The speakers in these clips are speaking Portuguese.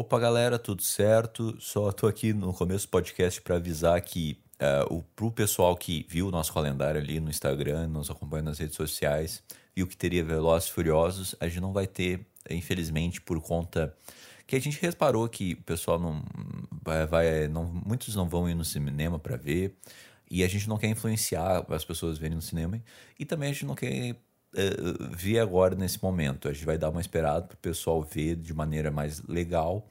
Opa, galera, tudo certo? Só tô aqui no começo do podcast para avisar que uh, o, pro pessoal que viu o nosso calendário ali no Instagram, nos acompanha nas redes sociais, viu que teria Velozes Furiosos, a gente não vai ter, infelizmente, por conta que a gente reparou que o pessoal não vai, vai não, muitos não vão ir no cinema para ver e a gente não quer influenciar as pessoas verem no cinema e também a gente não quer uh, agora nesse momento. A gente vai dar uma esperada para o pessoal ver de maneira mais legal.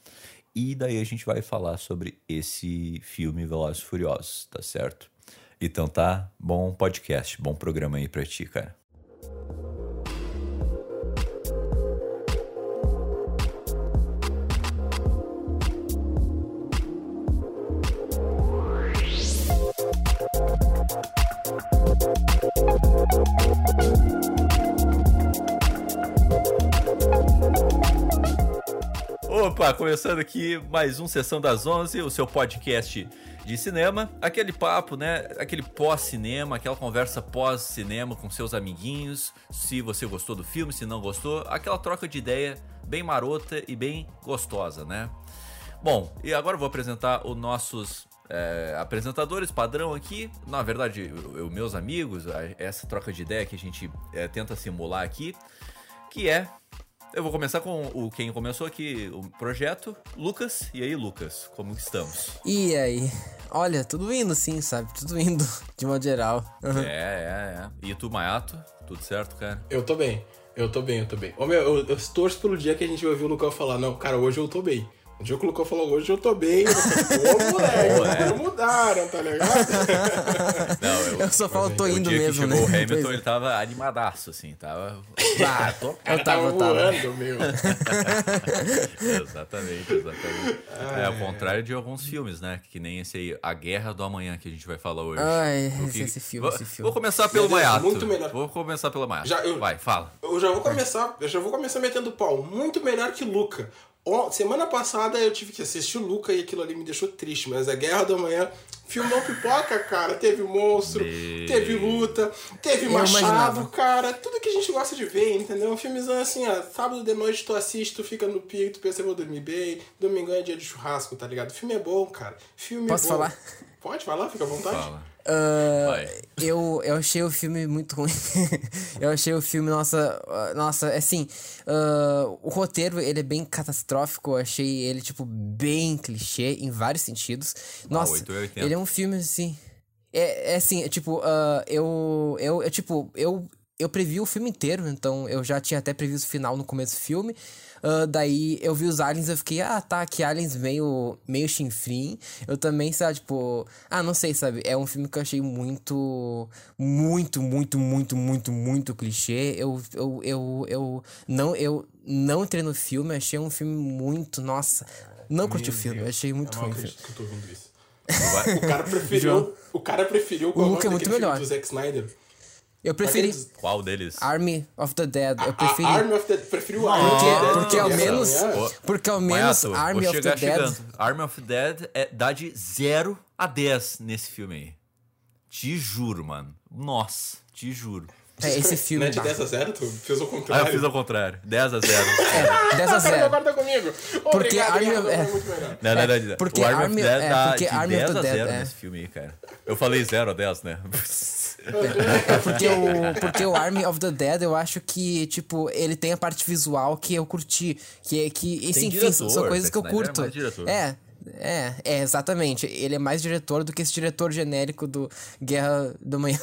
E daí a gente vai falar sobre esse filme Velozes e Furiosos, tá certo? Então tá, bom podcast, bom programa aí pra ti, cara. Opa, começando aqui mais um Sessão das 11, o seu podcast de cinema. Aquele papo, né? Aquele pós-cinema, aquela conversa pós-cinema com seus amiguinhos. Se você gostou do filme, se não gostou, aquela troca de ideia bem marota e bem gostosa, né? Bom, e agora eu vou apresentar os nossos é, apresentadores padrão aqui. Na verdade, os meus amigos, essa troca de ideia que a gente é, tenta simular aqui, que é eu vou começar com o quem começou aqui o projeto, Lucas. E aí, Lucas, como estamos? E aí? Olha, tudo indo sim, sabe? Tudo indo, de modo geral. Uhum. É, é, é. E tu, Maiato? Tudo certo, cara? Eu tô bem. Eu tô bem, eu tô bem. Ô, meu, eu, eu torço pelo dia que a gente vai ouvir o Lucão falar, não, cara, hoje eu tô bem. O dia que o Lucão falou, hoje eu tô bem. Eu falei, moleque, não mudaram, tá ligado? Não, eu, eu só falo, tô indo mesmo, né? O Hamilton, ele tava animadaço, assim, tava... Ah, tô... Eu tava, eu tava. voando, meu. exatamente, exatamente. Ah, é ao contrário de alguns filmes, né? Que nem esse aí, A Guerra do Amanhã, que a gente vai falar hoje. Ai, Porque... esse filme, esse filme. Vou começar pelo Maiato. Muito melhor. Vou começar pelo Maiato. Já, eu, vai, fala. Eu já vou começar, eu já vou começar metendo pau. Muito melhor que Luca. Semana passada eu tive que assistir o Luca e aquilo ali me deixou triste, mas a Guerra da Manhã filmou pipoca, cara. Teve monstro, teve luta, teve eu machado, imaginava. cara. Tudo que a gente gosta de ver, entendeu? Um filmezão assim, ó. Sábado de noite tu assiste, tu fica no pico, tu pensa, eu vou dormir bem. Domingão é dia de churrasco, tá ligado? O filme é bom, cara. Filme Posso é bom. falar? Pode falar, fica à vontade. Fala. Uh, eu, eu achei o filme muito ruim. eu achei o filme, nossa, uh, nossa, assim, uh, o roteiro ele é bem catastrófico. Eu achei ele, tipo, bem clichê em vários sentidos. Nossa, 8, ele é um filme assim. É, é assim, é, tipo, eu, eu, eu, tipo, eu, eu previ o filme inteiro, então eu já tinha até previsto o final no começo do filme. Uh, daí eu vi os aliens eu fiquei, ah, tá, que aliens meio, meio chinfrim. Eu também, sabe, tipo, ah, não sei, sabe? É um filme que eu achei muito, muito, muito, muito, muito, muito clichê. Eu, eu, eu, eu não, eu não entrei no filme, achei um filme muito, nossa. Não Meu curti o filme, achei muito ruim. Que eu tô ouvindo isso. o cara preferiu, o cara preferiu o Luke é muito melhor. do Zack Snyder. Eu preferi. Qual deles? Army of the Dead. Eu preferi. A, a Army of the Dead. Preferi o Army porque, of the Dead. Porque ao menos. Porque ao menos Army of the Dead. Chegando. Army of the Dead é, dá de 0 a 10 nesse filme aí. Te juro, mano. Nossa, te juro. É, esse filme. Não é de 10 a 0? Tu fez ao contrário. Ah, eu fiz ao contrário. 10 a 0. é, 10 a 0. Agora tá comigo. Porque Army of... É. Não, não. Porque o Army, of Dead é, dá porque de Army 10 of a 0 é. nesse filme aí, cara. Eu falei 0 a 10, né? É porque o, porque o Army of the Dead, eu acho que, tipo, ele tem a parte visual que eu curti. Que, que enfim, diretor, são coisas que eu curto. É, é, é, exatamente. Ele é mais diretor do que esse diretor genérico do Guerra do Manhã.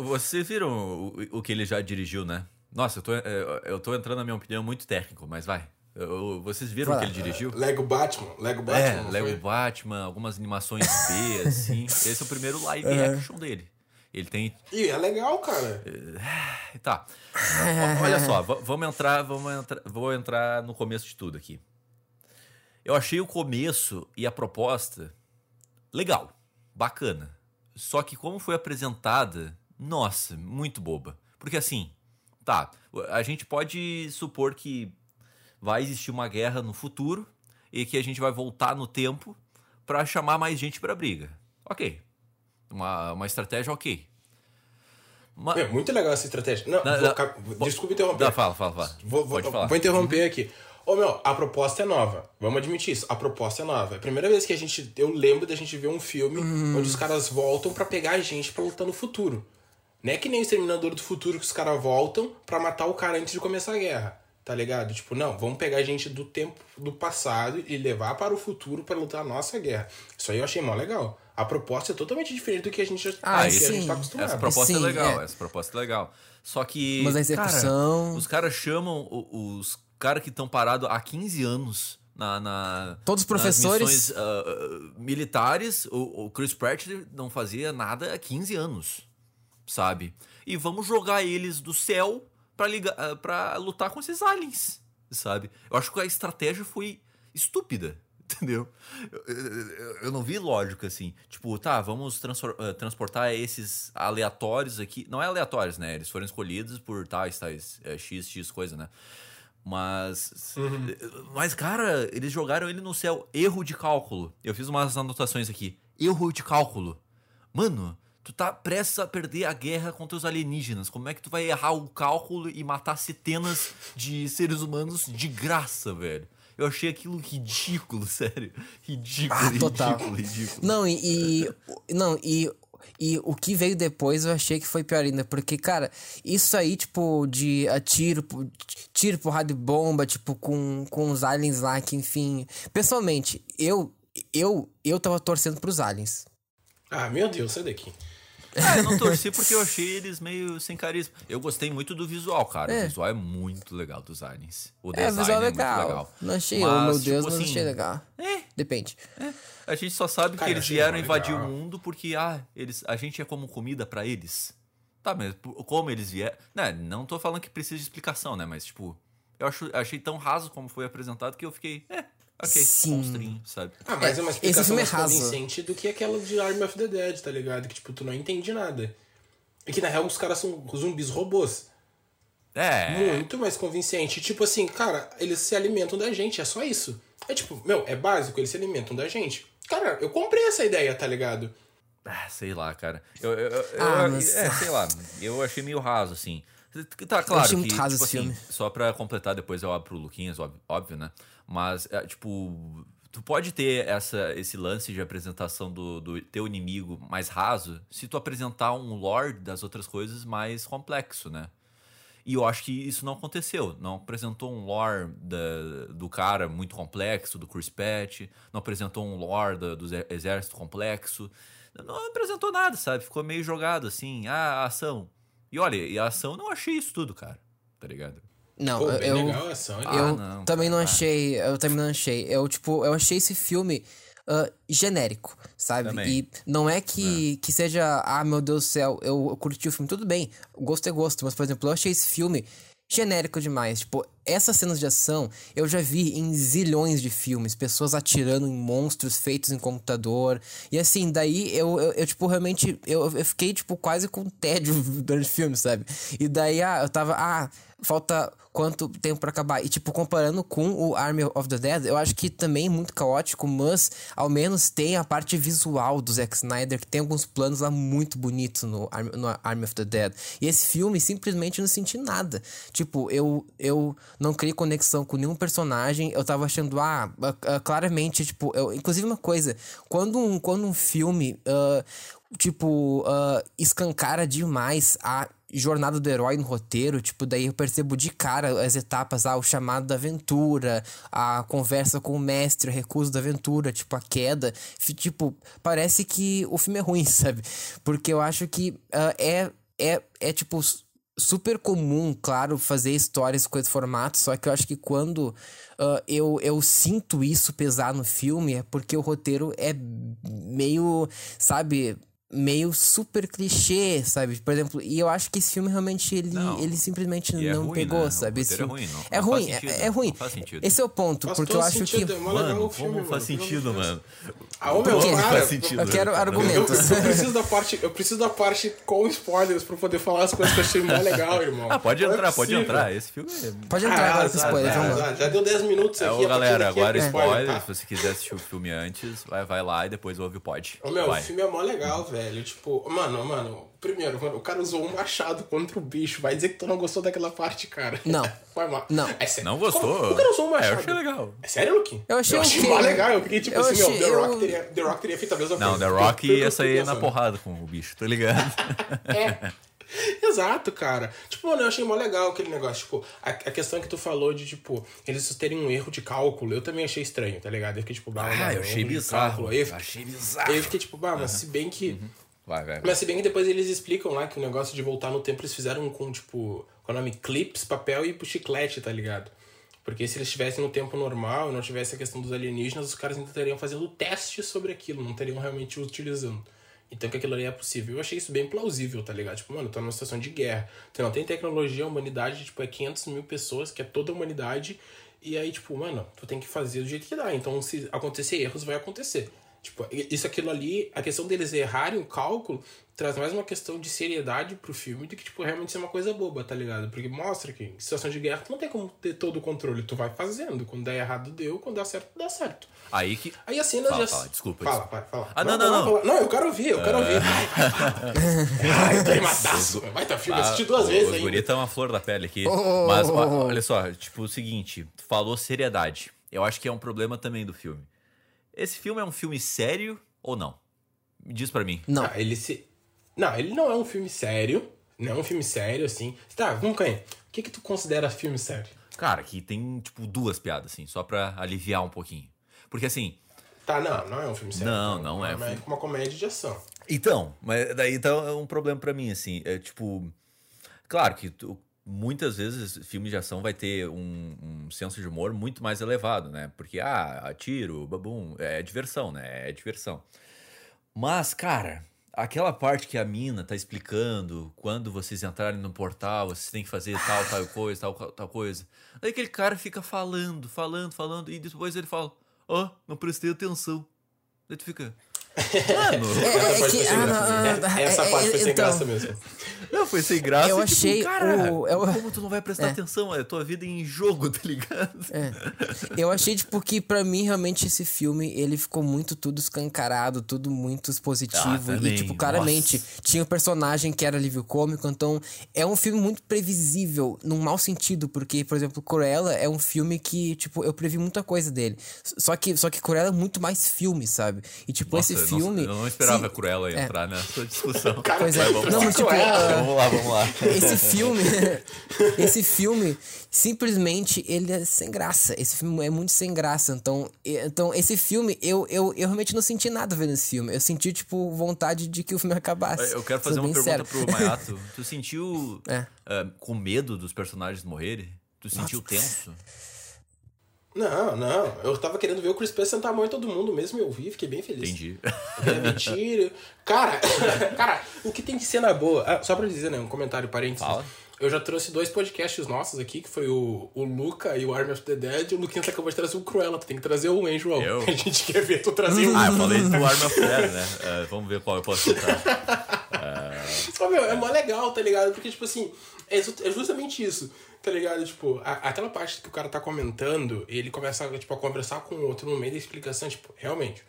Vocês viram o, o que ele já dirigiu, né? Nossa, eu tô, eu tô entrando na minha opinião muito técnico, mas vai. Vocês viram o que ele dirigiu? Lego Batman. Lego Batman. É, Lego foi? Batman, algumas animações B, assim. Esse é o primeiro live action dele. Ele tem. E é legal, cara. Tá. Olha só, vamos entrar, vamos entrar. Vou entrar no começo de tudo aqui. Eu achei o começo e a proposta legal, bacana. Só que como foi apresentada, nossa, muito boba. Porque assim, tá, a gente pode supor que vai existir uma guerra no futuro e que a gente vai voltar no tempo para chamar mais gente para briga. OK. Uma, uma estratégia OK. Uma... É muito legal essa estratégia. Não, não, vou, não desculpa interromper. Não, fala, fala, fala. Vou, vou, Pode falar. Vou interromper aqui. Ô, meu, a proposta é nova. Vamos admitir isso. A proposta é nova. É a primeira vez que a gente. Eu lembro da gente ver um filme Uhum. onde os caras voltam pra pegar a gente pra lutar no futuro. Não é que nem o Exterminador do Futuro que os caras voltam pra matar o cara antes de começar a guerra. Tá ligado? Tipo, não, vamos pegar a gente do tempo do passado e levar para o futuro pra lutar a nossa guerra. Isso aí eu achei mó legal. A proposta é totalmente diferente do que a gente, já, Ah, que a sim. gente tá acostumado. Essa proposta é Sim, legal, é. essa proposta é legal. Só que. Mas a execução- cara, os caras chamam os caras que estão parados há 15 anos na. na Todos os nas professores. missões, ah, militares. O, o Chris Pratt não fazia nada há 15 anos, sabe? E vamos jogar eles do céu pra, ligar, ah, pra lutar com esses aliens, sabe? Eu acho que a estratégia foi estúpida. Entendeu? Eu, eu- eu não vi lógica assim. Tipo, tá, vamos eh, transportar esses aleatórios aqui. Não é aleatórios, né? Eles foram escolhidos por tais, tais, eh, X, X coisa, né? Mas. Mas, cara, eles jogaram ele no céu. Erro de cálculo. Eu fiz umas anotações aqui. Erro de cálculo. Mano, tu tá prestes a perder a guerra contra os alienígenas. Como é que tu vai errar o cálculo e matar centenas de seres humanos de graça, velho? Eu achei aquilo ridículo, sério. Ridículo, Ah, total. ridículo, ridículo. Não, e, e- Não, e. E o que veio depois eu achei que foi pior ainda, porque, cara, isso aí, tipo, de ah, tiro, po- tiro, porrada de bomba, tipo, com, com os aliens lá, que enfim. Pessoalmente, eu, eu, eu tava torcendo pros aliens. Ah, meu Deus, sai daqui. Ah, eu não torci porque eu achei eles meio sem carisma. Eu gostei muito do visual, cara. É. O visual é muito legal dos aliens. O É, design visual é muito legal. legal. Não achei, Mas, oh meu tipo Deus, mas assim, achei legal. É, Depende. a gente só sabe Cara, que eles vieram legal. invadir o mundo porque ah, eles, a gente é como comida pra eles. Tá, mas por- como eles vieram. Né, não tô falando que precisa de explicação, né? Mas, tipo, eu acho, achei tão raso como foi apresentado que eu fiquei. É, ok, Sim. monstrinho, sabe? Ah, mas é, É, uma esse explicação é mais raso. convincente do que aquela de Army of the Dead, tá ligado? Que, tipo, tu não entende nada. E que, na real, os caras são zumbis robôs. É. Muito mais convincente. Tipo assim, cara, eles se alimentam da gente, é só isso. É tipo, meu, é básico, eles se alimentam da gente. Cara, eu comprei essa ideia, tá ligado? Ah, sei lá, cara. Eu, eu, eu- Ah, eu- mas- É, sei lá. Eu achei meio raso, assim. Tá claro achei que, muito raso tipo esse assim, filme. só pra completar, depois eu abro pro Luquinhas, óbvio, óbvio, né? Mas, é, tipo, tu pode ter essa, esse lance de apresentação do, do teu inimigo mais raso se tu apresentar um lore das outras coisas mais complexo, né? E eu acho que isso não aconteceu. Não apresentou um lore da- do cara muito complexo, do Chris Pratt. Não apresentou um lore da- do exército complexo. Não apresentou nada, sabe? Ficou meio jogado assim. Ah, ação. E olha, e a ação não achei isso tudo, cara. Tá ligado? Não, Pô, eu. legal a ação. Eu Ah, não, também não achei. Eu também não achei. Eu, tipo, eu achei esse filme ah, genérico, sabe? Também. E não é que, que seja, ah, meu Deus do céu, eu, eu curti o filme, tudo bem, gosto é gosto, mas, por exemplo, eu achei esse filme genérico demais. Tipo, essas cenas de ação eu já vi em zilhões de filmes, pessoas atirando em monstros feitos em computador. E assim, daí eu, eu, eu, tipo, realmente, eu, eu fiquei, tipo, quase com tédio durante o filme, sabe? E daí, ah, eu tava, ah, falta quanto tempo pra acabar. E, tipo, comparando com o Army of the Dead, eu acho que também é muito caótico, mas ao menos tem a parte visual do Zack Snyder, que tem alguns planos lá muito bonitos no Army, no Army of the Dead. E esse filme, simplesmente não senti nada. Tipo, eu, eu não criei conexão com nenhum personagem, eu tava achando, ah, ah, ah, claramente, tipo, eu, inclusive uma coisa, quando um, quando um filme, ah, tipo, ah, escancara demais a jornada do herói no roteiro, tipo, daí eu percebo de cara as etapas, ah, o chamado da aventura, a conversa com o mestre, o recuso da aventura, tipo, a queda, tipo, parece que o filme é ruim, sabe? Porque eu acho que ah, é, é, é, tipo, super comum, claro, fazer histórias com esse formato, só que eu acho que quando ah, eu, eu sinto isso pesar no filme é porque o roteiro é meio, sabe, meio super clichê, sabe? Por exemplo, e eu acho que esse filme realmente ele, Não. ele simplesmente E é não ruim, pegou, né? O sabe? Esse é filme. ruim, não- é não ruim, faz sentido, é, é ruim. não faz sentido. Esse é o ponto, Faz porque eu acho sentido, que é Mano, o filme, como faz mano, sentido, mano? Ah, ô, meu, para. Faz sentido. eu quero Eu, argumentos. eu preciso da parte, eu preciso da parte com spoilers pra poder falar as coisas que eu achei mó legal, irmão. Ah, pode Não é entrar, pode entrar. Esse filme é. Pode entrar Ah, agora com já, spoiler, já, vamos lá. já, deu 10 minutos É, aqui. ô, galera, agora é spoiler. tá? Se você quiser assistir o filme antes, vai, vai lá e depois ouve o pod. Ô, meu, o filme é mó legal, velho. Velho. Tipo, mano, mano, primeiro, mano, o cara usou um machado contra o bicho. Vai dizer que tu não gostou daquela parte, cara. Não. Vai. Não. É sério. Não gostou? Como- O cara usou um É, eu machado. achei legal. É sério, Luke? Eu achei eu achei ok. mó legal. Eu fiquei tipo Eu assim, ó, achei- The, Rock eu- teria, The Rock teria feito a mesma Não, coisa. The Foi- Rock ia sair na porrada com o bicho, tá ligado? É. Exato, cara. Tipo, mano, eu achei mó legal aquele negócio. Tipo, a, a questão que tu falou de, tipo, eles terem um erro de cálculo, eu também achei estranho, tá ligado? Eu fiquei, tipo, bah, Ah, eu achei bizarro. cálculo. Aí eu fiquei, achei bizarro. eu fiquei, tipo, bah, mas se bem que. Vai, vai. Mas se bem que depois eles explicam lá que o negócio de voltar no tempo eles fizeram com, tipo, com o nome clips, papel e chiclete, tá ligado? Porque se eles estivessem no tempo normal e não tivesse a questão dos alienígenas, os caras ainda estariam fazendo testes sobre aquilo, não estariam realmente utilizando. Então que aquilo ali é possível. Eu achei isso bem plausível, tá ligado? Tipo, mano, tá numa situação de guerra. Tu não tem tecnologia, a humanidade, tipo, é 500 mil pessoas, que é toda a humanidade. E aí, tipo, mano, tu tem que fazer do jeito que dá. Então, se acontecer erros, vai acontecer. Tipo, isso, aquilo ali, a questão deles errarem o cálculo traz mais uma questão de seriedade pro filme do que, tipo, realmente ser uma coisa boba, tá ligado? Porque mostra que em situação de guerra tu não tem como ter todo o controle. Tu vai fazendo. Quando der errado, deu. Quando dá certo, dá certo. Aí que. Aí as cenas Fala, já. fala, desculpa, Fala, desculpa. vai, fala. Ah, não, não, vai, não. fala. Não, eu quero ouvir, eu quero ouvir. Fala. Ai, tô animadaço. Vai tá filme, assisti duas Ah, vezes Os ainda. guri tá uma flor da pele aqui. Oh. Mas ó, olha só, tipo, o seguinte, tu falou seriedade. Eu acho que é um problema também do filme. Esse filme é um filme sério ou não? Me diz pra mim. Não. Ah, ele se. Não, ele não é um filme sério. Não é um filme sério, assim. Tá, vamos cair. O que, que tu considera filme sério? Cara, que tem, tipo, duas piadas, assim, só pra aliviar um pouquinho. Porque assim, Tá, não, não é um filme sério. Não, não é. É uma comédia de ação. Então, mas daí então é um problema pra mim, assim. É tipo. Claro que tu- muitas vezes filme de ação vai ter um, um senso de humor muito mais elevado, né? Porque, ah, tiro, babum, é diversão, né? É diversão. Mas, cara, aquela parte que a mina tá explicando quando vocês entrarem no portal, vocês têm que fazer tal, tal coisa, tal, tal coisa. Aí aquele cara fica falando, falando, falando, e depois ele fala: Ó, não prestei atenção. Daí tu fica. Mano. É, Essa é parte que- foi sem ah, graça não, mesmo. ah, Essa é, parte é, foi sem então. graça mesmo. Não, foi sem graça. Eu e, tipo, achei cara, o- eu- como tu não vai prestar É. atenção? É a tua vida em jogo, tá ligado? É. Eu achei, tipo, que pra mim, realmente, esse filme, ele ficou muito tudo escancarado, tudo muito expositivo. Ah, e, tipo, claramente, nossa. tinha o personagem que era alívio cômico, então é um filme muito previsível, num mau sentido, porque, por exemplo, Cruella é um filme que, tipo, eu previ muita coisa dele. Só que, só que Cruella é muito mais filme, sabe? E, tipo, Nossa, esse eu não- filme. eu não esperava se- a Cruella é. entrar nessa discussão. Cara, Pois é. vamos Não, lá. mas, tipo, Cruella. Vamos lá, vamos lá. esse filme, esse filme, simplesmente ele é sem graça. Esse filme é muito sem graça. Então, então esse filme, eu, eu, eu realmente não senti nada vendo esse filme. Eu senti, tipo, vontade de que o filme acabasse. Eu quero fazer uma pergunta sério. pro Mayato. Tu sentiu É. ah, com medo dos personagens morrerem? Tu sentiu tenso? Não, não. Eu tava querendo ver o Chris Pratt sentar a mão em todo mundo mesmo e eu vi, fiquei bem feliz. Entendi. É mentira. Cara, cara, o que tem de cena boa. Ah, só pra dizer, né? Um comentário parênteses. Fala. Eu já trouxe dois podcasts nossos aqui, que foi o, o Luca e o Army of the Dead. E o Luquinhas acabou de trazer o Cruella. Tu tem que trazer o Angel. Eu? A gente quer ver tu trazer o Ah, eu falei do Arm of Dead, né? Ah, vamos ver qual eu posso citar. Ô, meu, é mó legal, tá ligado? Porque, tipo assim, é, é justamente isso, tá ligado? Tipo, a- aquela parte que o cara tá comentando, ele começa tipo, a conversar com o outro no meio da explicação, tipo, realmente.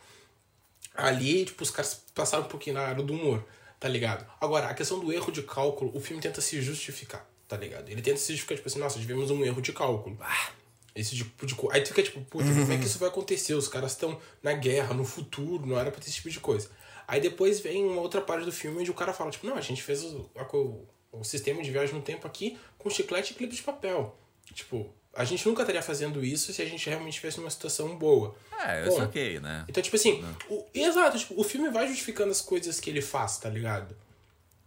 Ali, tipo, os caras passaram um pouquinho na área do humor, tá ligado? Agora, a questão do erro de cálculo, o filme tenta se justificar, tá ligado? Ele tenta se justificar, tipo assim, nossa, tivemos um erro de cálculo. Ah, esse tipo de coisa. Aí tu fica tipo, puta, como é que isso vai acontecer? Os caras estão na guerra, no futuro, não era pra ter esse tipo de coisa. Aí depois vem uma outra parte do filme onde o cara fala, tipo, não, a gente fez o, co- o sistema de viagem no tempo aqui com chiclete e clipe de papel. Tipo, a gente nunca estaria fazendo isso se a gente realmente estivesse numa situação boa. É, eu Bom, saquei, né? Então, tipo assim, o, exato, tipo, o filme vai justificando as coisas que ele faz, tá ligado?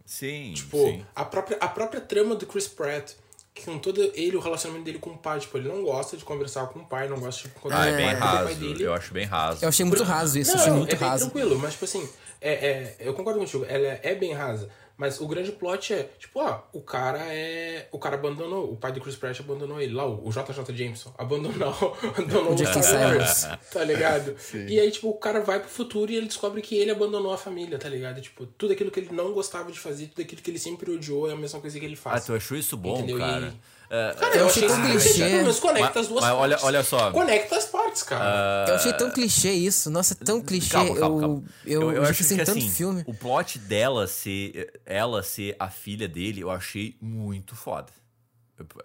Sim, Tipo, sim. a própria, a própria trama do Chris Pratt, que com todo ele, o relacionamento dele com o pai, tipo, ele não gosta de conversar com o pai, não gosta de conversar Ah, é com o bem pai, porque o pai raso. dele. Eu acho bem raso. Eu achei muito raso isso, não, achei não, muito é bem raso. tranquilo, mas tipo assim, é, é, eu concordo contigo, ela é, é bem rasa. Mas o grande plot é, tipo, ó, o cara é. O cara abandonou, o pai do Chris Pratt abandonou ele lá, o JJ Jameson, abandonou, abandonou O família, Simmons. Tá ligado? E aí, tipo, o cara vai pro futuro e ele descobre que ele abandonou a família, tá ligado? Tipo, tudo aquilo que ele não gostava de fazer, tudo aquilo que ele sempre odiou é a mesma coisa que ele Ah, faz. tu achou isso bom, Entendeu? cara? Uh, cara, eu, eu achei tão clichê. Pelo conecta mas, as duas mas partes. Olha, olha só. Conecta as partes, cara. Uh, eu achei tão clichê isso. Nossa, tão clichê. Calma, calma, calma. Eu, eu, eu, eu acho que tanto assim, filme. O plot dela ser, ela ser a filha dele, eu achei muito foda.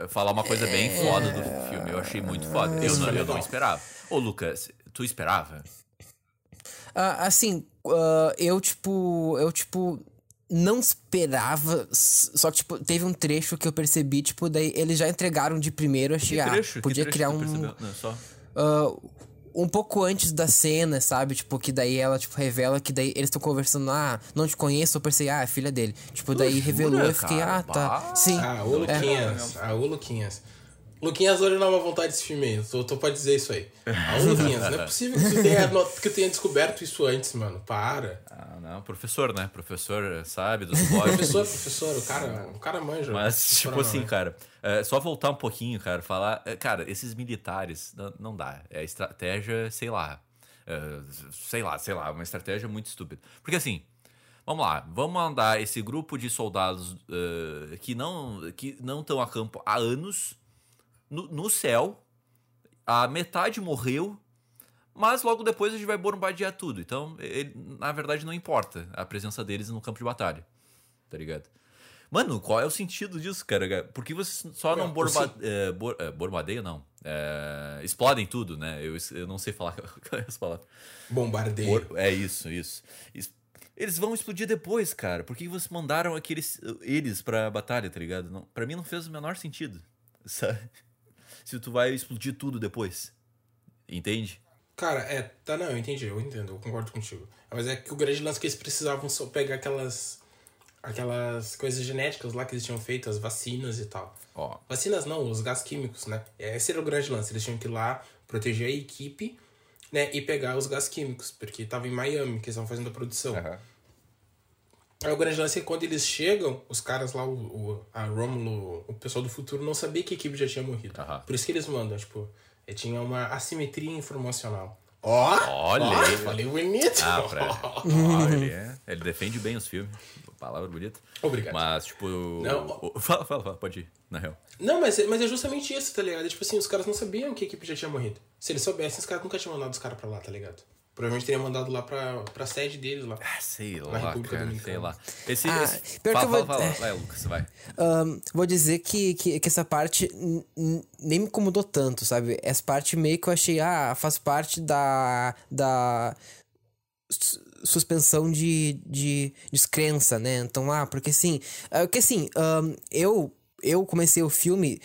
Falar uma coisa bem é... foda do filme. Eu achei muito foda. Eu não, eu não esperava. Ô, Lucas, tu esperava? Uh, assim, uh, eu tipo. Eu, tipo não esperava. Só que, tipo, teve um trecho que eu percebi, tipo, daí eles já entregaram de primeiro, achei, ah, podia criar um. Não, só... Uh, um pouco antes da cena, sabe? Tipo, que daí ela, tipo, revela que daí eles estão conversando, ah, não te conheço, eu pensei, ah, é filha dele. Tipo, daí revelou, eu fiquei, ah, tá. Sim. Ah, o é. Luquinhas. É. Ah, o Luquinhas. Luquinhas não é uma vontade desse filme aí. Tô, tô pra dizer isso aí. Ah, Luquinhas, não é possível que tu, tenha, que tenha descoberto isso antes, mano. Para. Ah, não, professor, né? Professor sabe dos plots. professor, professor, o cara, o cara manja. Mas, tipo assim, cara, é, só voltar um pouquinho, cara, falar. É, cara, esses militares, não, não dá. É estratégia, sei lá. É, sei lá, sei lá, uma estratégia muito estúpida. Porque assim. Vamos lá, vamos mandar esse grupo de soldados uh, que não que não estão a campo há anos no, no céu, a metade morreu, mas logo depois a gente vai bombardear tudo. Então, ele, na verdade, não importa a presença deles no campo de batalha. Tá ligado? Mano, qual é o sentido disso, cara? Por que vocês só não borba, é, bor, é, bombardeiam, não? É, explodem tudo, né? Eu, eu não sei falar essa palavra. Bombardeio. é isso, isso. Eles vão explodir depois, cara. Por que vocês mandaram aqueles eles pra batalha, tá ligado? Não, pra mim não fez o menor sentido, sabe? Se tu vai explodir tudo depois. Entende? Cara, é, tá, não, eu entendi, eu entendo, eu concordo contigo. Mas é que o grande lance é que eles precisavam só pegar aquelas aquelas coisas genéticas lá que eles tinham feito, as vacinas e tal. Ó. Vacinas não, os gás químicos, né? Esse era o grande lance, eles tinham que ir lá proteger a equipe, né, e pegar os gás químicos, porque tava em Miami que eles estavam fazendo a produção. Uhum. Aí o grande lance é que quando eles chegam, os caras lá, o, o, a Romulo, o pessoal do futuro, não sabia que a equipe já tinha morrido. Uhum. Por isso que eles mandam, tipo, eh, tinha uma assimetria informacional. Ó! Oh, Olha! Oh, falei bonito! Ah, pra... oh, ele, é, ele defende bem os filmes. Palavra bonita. Obrigado. Mas, tipo. Não. Fala, fala, fala, pode ir, na real. Não, mas, mas é justamente isso, tá ligado? É, tipo assim, os caras não sabiam que a equipe já tinha morrido. Se eles soubessem, os caras nunca tinham mandado os caras pra lá, tá ligado? Provavelmente teria mandado lá pra, pra sede deles lá. Ah, sei lá, cara, sei lá. Esse, ah, esse... Pior fala, que eu vou... Fala, fala, vai, Lucas, vai. Um, vou dizer que, que, que essa parte nem me incomodou tanto, sabe? Essa parte meio que eu achei, ah, faz parte da... da suspensão de, de descrença, né? Então, ah, porque assim... É, porque assim, um, eu eu comecei o filme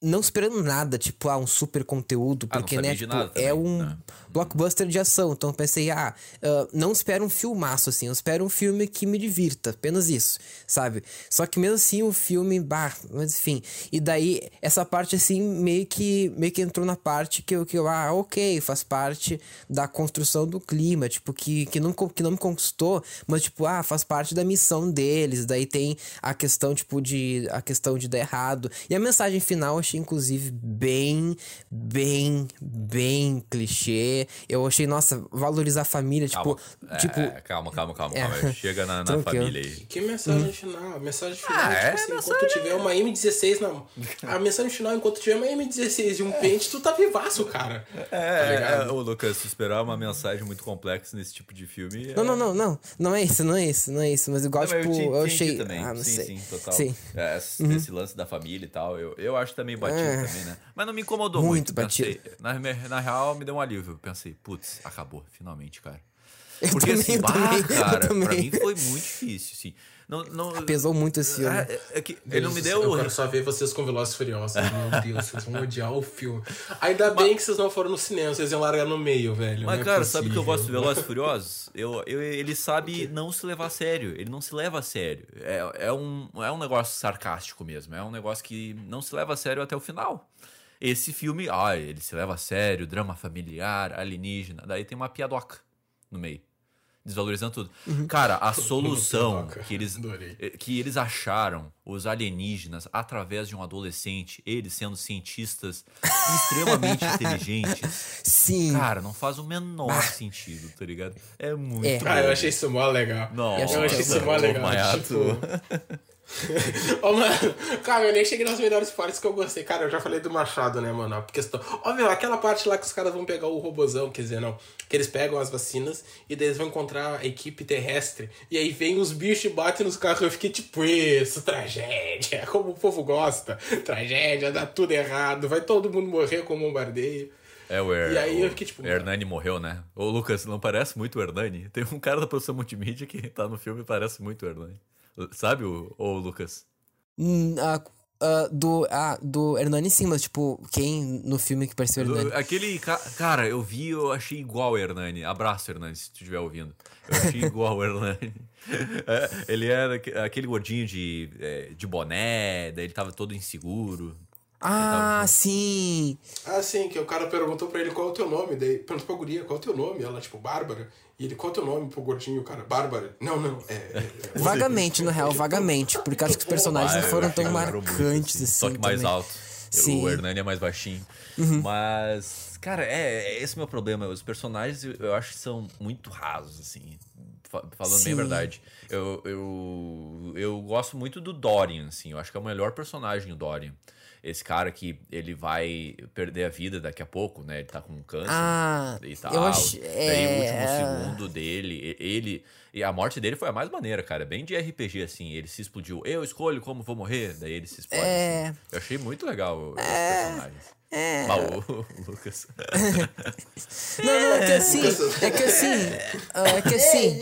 não esperando nada, tipo, ah, um super conteúdo, ah, porque, né, tipo, é um né? blockbuster de ação. Então eu pensei, ah, uh, não espero um filmaço, assim, eu espero um filme que me divirta, apenas isso, sabe? Só que mesmo assim o filme, bah, mas enfim. E daí, essa parte, assim, meio que, meio que entrou na parte que eu, que eu, ah, ok, faz parte da construção do clima, tipo, que, que, não, que não me conquistou, mas, tipo, ah, faz parte da missão deles. Daí tem a questão, tipo, de, a questão de dar errado. E a mensagem final, achei, inclusive, bem, bem, bem clichê. Eu achei, nossa, valorizar a família, calma. tipo. É, tipo calma, calma, calma, é. calma. Chega na, na família aí. Que mensagem hum. final? Mensagem final, ah, tipo é, assim, enquanto tiver uma M16 na. A mensagem final, enquanto tiver uma M16 e um pente, tu tá vivaço, cara. É, tá é, ô Lucas, esperar uma mensagem muito complexa nesse tipo de filme. Não, não, não, não. Não é isso, não é isso, não é isso. Mas igual, não, tipo, eu, eu achei. Também. Ah, não sim, sei. sim, total. Sim. É, esse, uhum. esse lance da família e tal, eu, eu acho também batido é. também, né? Mas não me incomodou muito. Muito batido. Pensei, na, na real, me deu um alívio. Pensei, putz, acabou, finalmente, cara. Eu Porque também, assim, bah, também, cara, pra mim foi muito difícil, assim. Não, não, Pesou muito esse filme. É, é que ele não me deu. Eu quero só ver vocês com Velozes Furiosos. Meu Deus, vocês vão odiar o filme. Ainda bem que vocês não foram no cinema, vocês iam largar no meio, velho. Mas, é cara, possível. sabe que eu gosto de Velozes Furiosos? Eu, eu, ele sabe não se levar a sério. Ele não se leva a sério. É, é, um, é um negócio sarcástico mesmo. É um negócio que não se leva a sério até o final. Esse filme, ah, ele se leva a sério, drama familiar, alienígena. Daí tem uma piadoca no meio desvalorizando tudo. Uhum. Cara, a solução que eles, eh, que eles acharam, os alienígenas, através de um adolescente, eles sendo cientistas extremamente inteligentes. Sim. Cara, não faz o menor ah. sentido, tá ligado? É muito. É. Ah, eu achei isso mó legal. Não, eu achei isso mó legal. Tipo, Ô, mano, cara, eu nem cheguei nas melhores partes que eu gostei. Cara, eu já falei do Machado, né, mano? A questão. Ó, meu, aquela parte lá que os caras vão pegar o robozão, quer dizer, não. Que eles pegam as vacinas e daí eles vão encontrar a equipe terrestre. E aí vem os bichos e batem nos carros. Eu fiquei tipo, isso, tragédia. Como o povo gosta. Tragédia, dá tudo errado. Vai todo mundo morrer com o bombardeio. É, o, er, E aí o eu fiquei tipo, Hernani morreu, né? Ô, Lucas, não parece muito o Hernani? Tem um cara da produção multimídia que tá no filme e parece muito o Hernani. Sabe, o, ô, Lucas? Hum, ah, ah, do, ah, do Hernani sim, mas tipo, quem no filme que pareceu o Hernani? Aquele. ca- Cara, eu vi eu achei igual o Hernani. Abraço, Hernani, se tu estiver ouvindo. Eu achei igual o Hernani. É, ele era aque- aquele gordinho de, é, de boné, daí ele tava todo inseguro. Ah, sim! Ah, sim, que o cara perguntou pra ele qual é o teu nome. Daí perguntou pra guria qual é o teu nome. Ela, tipo, Bárbara. E ele, qual é o teu nome pro gordinho? O cara, Bárbara. Não, não, é. é, é Vagamente, no real, vagamente. Porque acho que os personagens Ah, não eu foram achei tão muito, marcantes assim. Só que mais também. alto. Sim. Uhum. O Hernani é mais baixinho. Mas, cara, é, é esse o meu problema. Os personagens eu, acho que são muito rasos, assim. fa- Falando bem Sim. a verdade. Eu, eu, eu gosto muito do Dorian, assim. Eu acho que é o melhor personagem, o Dorian. Esse cara que ele vai perder a vida daqui a pouco, né? Ele tá com câncer Ah, e tal. eu acho. Daí o É... último segundo dele, ele. E a morte dele foi a mais maneira, cara. Bem de RPG, assim. Ele se explodiu. Eu escolho como vou morrer. Daí ele se explode. É. assim. Eu achei muito legal os personagens. É. Ah, o, Lucas. Não, não, é que assim. É que assim. É que assim.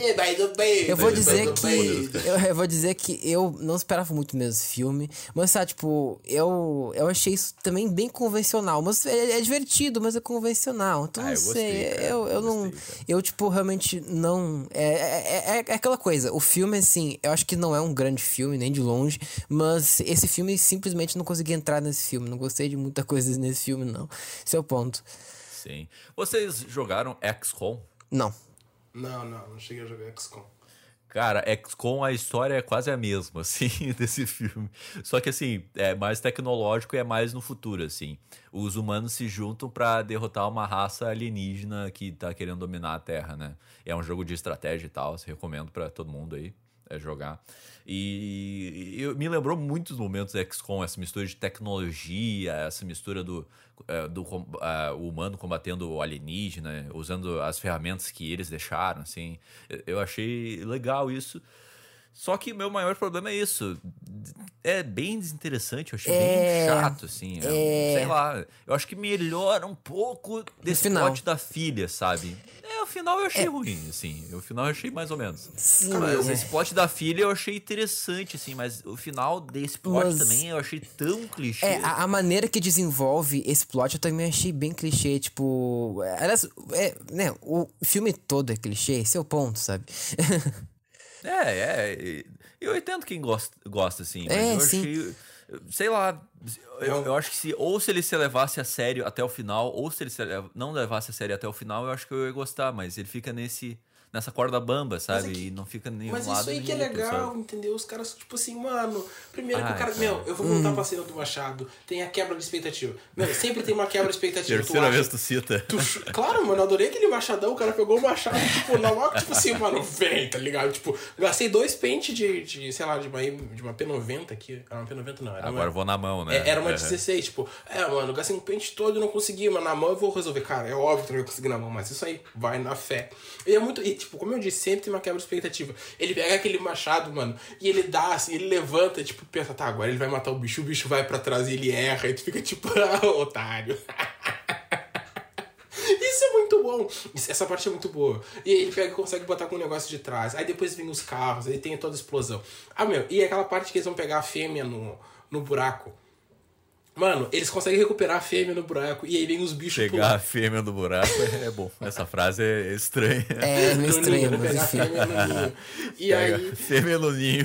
Eu vou dizer que. Eu, eu vou dizer que eu não esperava muito mesmo esse filme. Mas, sabe, tipo, eu, eu achei isso também bem convencional. Mas é, é divertido, mas é convencional. Então, Ah, não gostei, sei. cara. eu, eu Eu não. gostei. Eu, tipo, realmente não. É, é, é, é aquela coisa. O filme, assim, eu acho que não é um grande filme, nem de longe. Mas esse filme simplesmente não consegui entrar nesse filme. Não gostei de muita coisa nesse filme, não. Esse é o ponto. Sim. Vocês jogaram XCOM? Não. Não, não, não cheguei a jogar XCOM. Cara, XCOM, a história é quase a mesma, assim, desse filme. Só que, assim, é mais tecnológico e é mais no futuro, assim. Os humanos se juntam pra derrotar uma raça alienígena que tá querendo dominar a Terra, né? É um jogo de estratégia e tal, recomendo pra todo mundo aí é, jogar. E, e me lembrou muitos momentos XCOM, essa mistura de tecnologia, essa mistura do, é, do o humano combatendo o alienígena, usando as ferramentas que eles deixaram, assim. Eu- Eu achei legal isso. Só que meu maior problema é isso. É bem desinteressante, eu achei É, bem chato, assim. É, Sei lá. Eu acho que melhora um pouco desse final. plot da filha, sabe? É, o final eu achei ruim, assim. O final eu achei mais ou menos. Sim, Mas mas- esse plot da filha eu achei interessante, assim, mas o final desse plot Mas- também eu achei tão clichê. É, a, a maneira que desenvolve esse plot eu também achei bem clichê, tipo. é, Aliás, é, né, o filme todo é clichê, esse é o ponto, sabe? É, é. Eu entendo quem gosta, gosta assim, mas É, eu sim. achei. Sei lá, eu, eu acho que se ou se ele se levasse a sério até o final, ou se ele se não levasse a sério até o final, eu acho que eu ia gostar, mas ele fica nesse nessa corda bamba, sabe? é que- E não fica nem Mas lado isso aí que é legal, entendeu? Os caras, tipo assim, mano. Primeiro que Ai, o cara. cara. Meu, eu vou voltar pra cena do Machado. Tem a quebra de expectativa. Meu, sempre tem uma quebra de expectativa. tu Terceira acha- vez tu cita. Tu Claro, mano, eu adorei aquele machadão. O cara pegou o machado, tipo, na hora, tipo assim, mano, vem, tá ligado? Tipo, gastei dois pentes de, de, sei lá, de uma, de uma P90 aqui. Era uma P90 não, era Agora eu uma. vou na mão, né? É, era uma Uhum. 16, tipo, é, mano, gastei um pente todo e não consegui, mas na mão eu vou resolver. Cara, é óbvio que eu não ia conseguir na mão, mas isso aí, vai na fé. E é muito. E, tipo, como eu disse, sempre tem uma quebra de expectativa. Ele pega aquele machado, mano, e ele dá assim, ele levanta, tipo, pensa, tá, agora ele vai matar o bicho, o bicho vai pra trás e ele erra, e tu fica tipo, ah, otário. Isso é muito bom. Essa parte é muito boa. E ele pega e consegue botar com o negócio de trás. Aí depois vem os carros, aí tem toda a explosão. Ah, meu, e aquela parte que eles vão pegar a fêmea no, no buraco. Mano, eles conseguem recuperar a fêmea no buraco e aí vem os bichos Pegar a fêmea do buraco é, é bom. Essa frase é estranha. É meio no estranho, ninho, mas pegar a enfim. fêmea no ninho. E Pega aí. fêmea no ninho.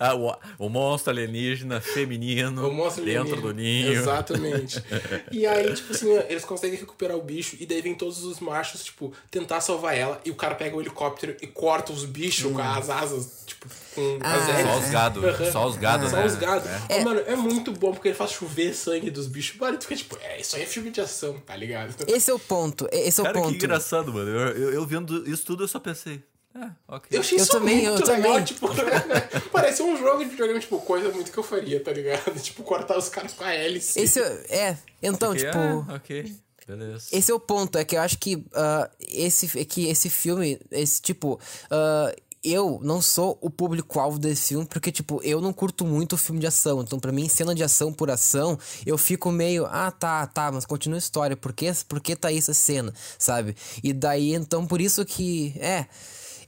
Ah, o, o monstro alienígena feminino O monstro dentro alienígena. do ninho. Exatamente. E aí, tipo assim, eles conseguem recuperar o bicho e daí vem todos os machos, tipo, tentar salvar ela e o cara pega o helicóptero e corta os bichos com as asas, tipo, com as Ah, hélices. Só os gado, Aham. só os gado, Só né? os gado. É. Ó, Mano, é muito bom porque ele faz chover sangue dos bichos. Mano, tu fica tipo, é, isso aí é filme de ação, tá ligado? Esse é o ponto, esse é o Cara, ponto. que engraçado, mano. Eu, eu, eu vendo isso tudo, eu só pensei. É, ok. Eu achei Eu isso também, muito eu legal, também. tipo, parece um jogo de videogame, tipo, coisa muito que eu faria, tá ligado? Tipo, cortar os caras com a hélice. Esse é, então, Ok, tipo. ah, ok. Beleza. Esse é o ponto, é que eu acho que ah, esse, é que esse filme, esse tipo. ah, eu não sou o público-alvo desse filme, porque, tipo, eu não curto muito filme de ação. Então, pra mim, cena de ação por ação, eu fico meio, ah, tá, tá, mas continua a história. Por que, por que tá aí essa cena, sabe? E daí, então, por isso que. É.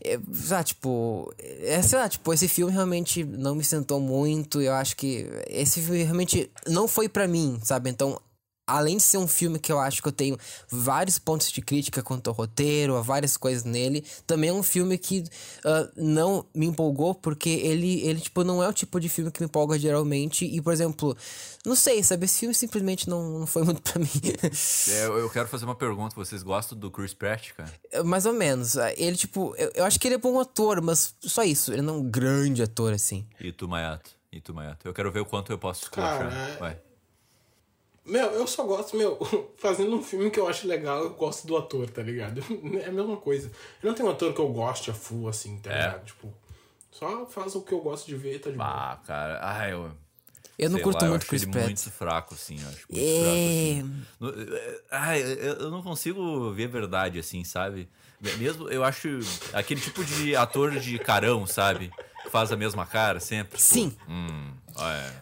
É, ah, tipo, é, sei lá, tipo, esse filme realmente não me sentou muito. Eu acho que esse filme realmente não foi pra mim, sabe? Então, além de ser um filme que eu acho que eu tenho vários pontos de crítica quanto ao roteiro, a várias coisas nele, também é um filme que ah, não me empolgou porque ele, ele, tipo, não é o tipo de filme que me empolga geralmente. E, por exemplo, não sei, sabe? Esse filme simplesmente não, não foi muito pra mim. É, eu, quero fazer uma pergunta. Vocês gostam do Chris Pratt, cara? Mais ou menos. Ele, tipo, eu, eu acho que ele é bom ator, mas só isso. Ele não é um grande ator, assim. E tu, Mayato? E tu, Mayato? Eu quero ver o quanto eu posso Cara, esculachar. é- Vai. Meu, eu só gosto, meu, fazendo um filme que eu acho legal, eu gosto do ator, tá ligado? É a mesma coisa. Eu não tenho um ator que eu goste a full, assim, tá É. ligado? Tipo, só faz o que eu gosto de ver, tá de boa. Ah, cara. Ah, eu. Eu não sei curto lá, eu muito acho Chris ele Pratt. muito fraco, assim. Eu acho muito É. fraco, assim. No- é, Ai, eu, eu não consigo ver verdade, assim, sabe? Mesmo, eu acho aquele tipo de ator de carão, sabe? Que faz a mesma cara sempre. Sim. Hum, é,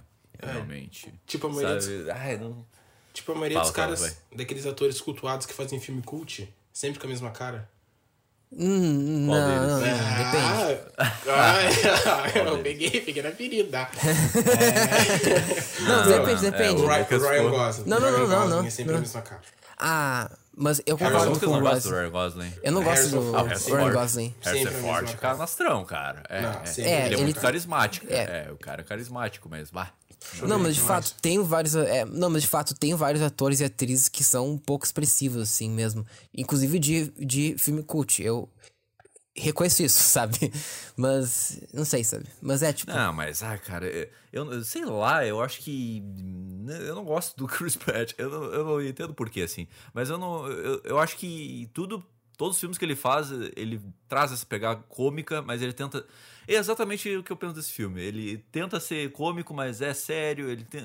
realmente. Tipo, a maioria Sabe? Ai, não... Tipo, a maioria Fala, dos fala, caras, vai. daqueles atores cultuados que fazem filme cult, sempre com a mesma cara. Hum, Qual não, deles? não, não, depende. Ah, eu peguei, peguei na ferida. Não, depende, depende. O Ryan, Lucas o Ryan Ford. Gosling. Não, não, Ryan não, não, Gosling não, É sempre não. a mesma cara. Ah, mas eu concordo com o não gosta do Ryan. Ryan Gosling. Eu não gosto do Ryan. Gosling. Harrison Ford, cara. canastrão, cara. É, Não, é. É, ele é muito tá- carismático. é. É. o cara é carismático, mas bah. Não, mas de fato, tem vários. é, não, mas de fato, tem vários atores e atrizes que são um pouco expressivos, assim mesmo. Inclusive de, de filme cult. Eu reconheço isso, sabe? Mas. Não sei, sabe? Mas é tipo. Não, mas, ai, cara, é- eu eu sei lá, eu acho que. né, Eu não gosto do Chris Pratt. Eu não, eu não entendo porquê, assim. Mas eu não. Eu, eu acho que tudo. Todos os filmes que ele faz, ele traz essa pegada cômica, mas ele tenta. É exatamente o que eu penso desse filme. Ele tenta ser cômico, mas é sério. Ele tem.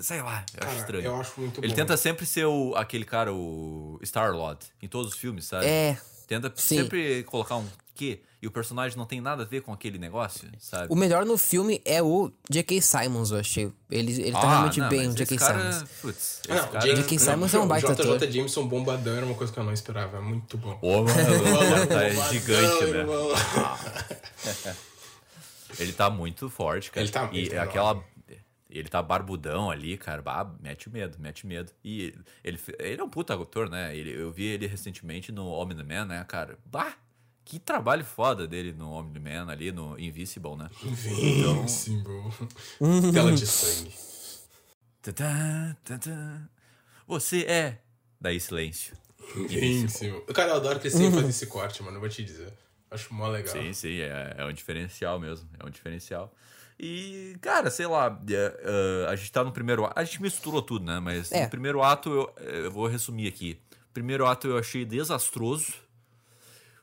Sei lá, eu acho Cara, estranho. eu acho muito ele bom. tenta sempre ser o, aquele cara, o Star-Lord, em todos os filmes, sabe? É. Tenta Sim. sempre colocar um quê? E o personagem não tem nada a ver com aquele negócio, sabe? O melhor no filme é o J.K. Simons, eu achei. Ele, ele tá Ah, realmente não, bem, o J.K. cara, Simons. Putz, Não, cara... J.K. Simmons é um baita JJ ator. Jameson bombadão era uma coisa que eu não esperava. É muito bom. Pô, mano, tá Bombadão, gigante, né? Ele tá muito forte, cara. Ele tá- E ele tá aquela... Ele tá barbudão ali, cara. Bah, mete medo, mete medo. E ele, ele é um puta ator, né? Ele, eu vi ele recentemente no Omni-Man, né, cara? Bah, que trabalho foda dele no Omni-Man ali, no Invisible, né? Invincible. Tela de sangue. Tadã, tadã. Você é... Daí silêncio. Invincible. Cara, eu adoro que ele sempre faz esse corte, mano. Eu vou te dizer. Acho mó legal. Sim, sim, é, é um diferencial mesmo. É um diferencial. E, cara, sei lá, é, é, a gente tá no primeiro ato. A gente misturou tudo, né? Mas É. no primeiro ato, eu, eu vou resumir aqui. Primeiro ato eu achei desastroso.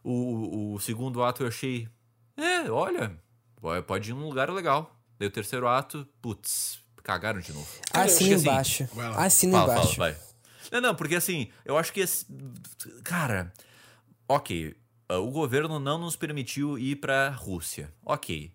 O, o segundo ato eu achei. É, olha, pode ir num lugar legal. Daí o terceiro ato, putz, cagaram de novo. Cara, Assina acho que assim- embaixo. Vai lá. Assina Fala, fala, embaixo. vai. Não, não, porque assim, eu acho que esse. Cara, ok. Uh, O governo não nos permitiu ir pra Rússia. Ok.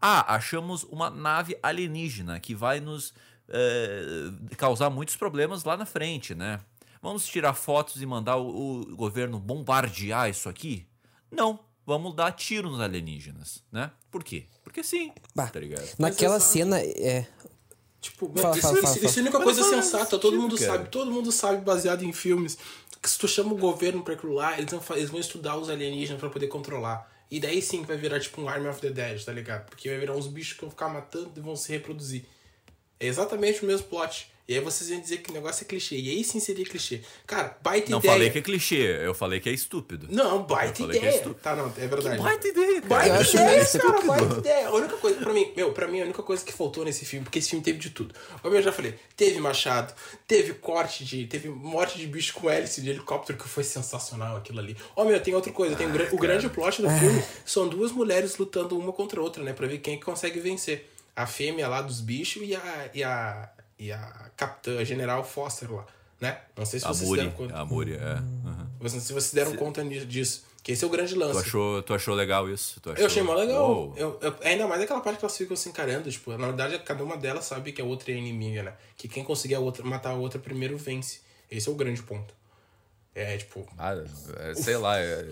Ah, achamos uma nave alienígena que vai nos eh, causar muitos problemas lá na frente, né? Vamos tirar fotos e mandar o, o governo bombardear isso aqui? Não. Vamos dar tiro nos alienígenas, né? Por quê? Porque sim. Bah, Tá ligado? Naquela cena, é. Tipo, Fala, isso, fala, isso- fala, isso é a única coisa sensata, todo mundo cara. sabe, todo mundo sabe, baseado em filmes, que se tu chama o governo pra aquilo lá, eles vão, eles vão estudar os alienígenas pra poder controlar. E daí sim vai virar tipo um Army of the Dead, tá ligado? Porque vai virar uns bichos que vão ficar matando e vão se reproduzir. É exatamente o mesmo plot. E aí vocês vão dizer que o negócio é clichê. E aí sim seria clichê. Cara, baita Não ideia. falei que é clichê, eu falei que é estúpido. Não, baita Eu falei que é ideia. estúpido. tá, não, é verdade. Baita ideia, cara. Baita Eu ideia, cara, estúpido. baita ideia. A única coisa, pra mim, meu, pra mim, a única coisa que faltou nesse filme, porque esse filme teve de tudo. Como eu já falei, teve machado, teve corte de. teve morte de bicho com hélice de helicóptero, que foi sensacional aquilo ali. Ó, meu, tem outra coisa, tem um gra- o grande plot do filme são duas mulheres lutando uma contra a outra, né? Pra ver quem é que consegue vencer. A fêmea lá dos bichos e a. e a. e a capitã, a general Foster lá, né? Não sei se vocês Muri, deram conta. a Muri, é. uhum. Não sei se vocês deram conta ni- disso. Que esse é o grande lance. Tu achou, tu achou legal isso? Tu achou... Eu achei mó legal. Eu, eu- ainda mais aquela parte que elas ficam se encarando. Tipo, na verdade, cada uma delas sabe que a outra é inimiga, né? Que quem conseguir a outra, matar a outra primeiro vence. Esse é o grande ponto. É, tipo. Ah, é, sei lá, é-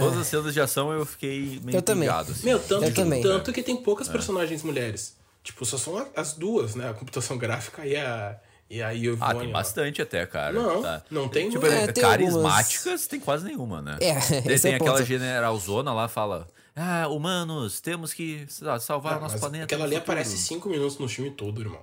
todas as cenas de ação eu fiquei meio Eu também. assim. Meu, tanto, Eu que, também. tanto que tem poucas personagens mulheres. Tipo, só são as duas, né? A computação gráfica e a. E a Yvonne. Ah, tem bastante até, cara. Não, Tá. não tem Tipo. É, tem carismáticas tem quase nenhuma, né? É, Tem, esse tem é aquela ponto. generalzona lá, fala... Ah, humanos, temos que ah, salvar Ah, o nosso planeta. Aquela ali futuro. aparece cinco minutos no filme todo, irmão.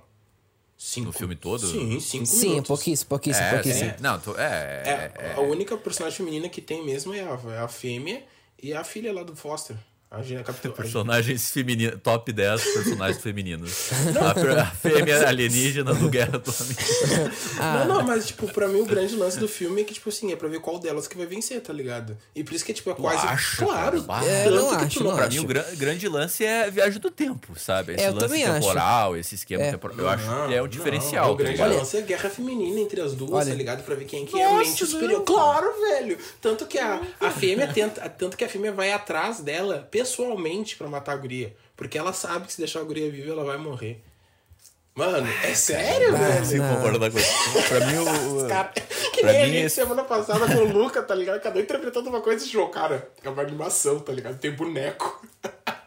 Cinco. No filme todo? Sim, cinco Sim, é minutos. pouquíssimo, pouquíssimo, É, pouquíssimo. sim. Não, tu, é, É, a única personagem feminina que tem mesmo é a, é a fêmea e a filha lá do Foster. A, Gina Capitão. Personagens femininos, top 10 personagens femininos. A, fêmea alienígena do Guerra Atômica. Não, não, mas, tipo, pra mim o grande lance do filme é que, tipo assim, é pra ver qual delas que vai vencer, tá ligado? E por isso que é, tipo, é quase. acha, claro. cara? É, tanto não que acho, tu não Pra acho. mim, o gran- grande lance é a viagem do tempo, sabe? Esse É, lance também acho. temporal, esse esquema É. temporal. Eu acho que é o Não, diferencial. não, o tá grande ligado? lance é a guerra feminina entre as duas, Olha. tá ligado? Pra ver quem que é a mente superior. Claro, velho! Tanto que a, a fêmea tenta. Tanto que a fêmea vai atrás dela pessoalmente pra matar a guria. Porque ela sabe que se deixar a guria viva, ela vai morrer. Mano, é sério, velho? Com você. Pra mim, o. Cara, que Pra nem a gente esse- semana passada com o Luca, tá ligado? Cada um interpretando uma coisa e jogo, cara. É uma animação, tá ligado? Tem boneco.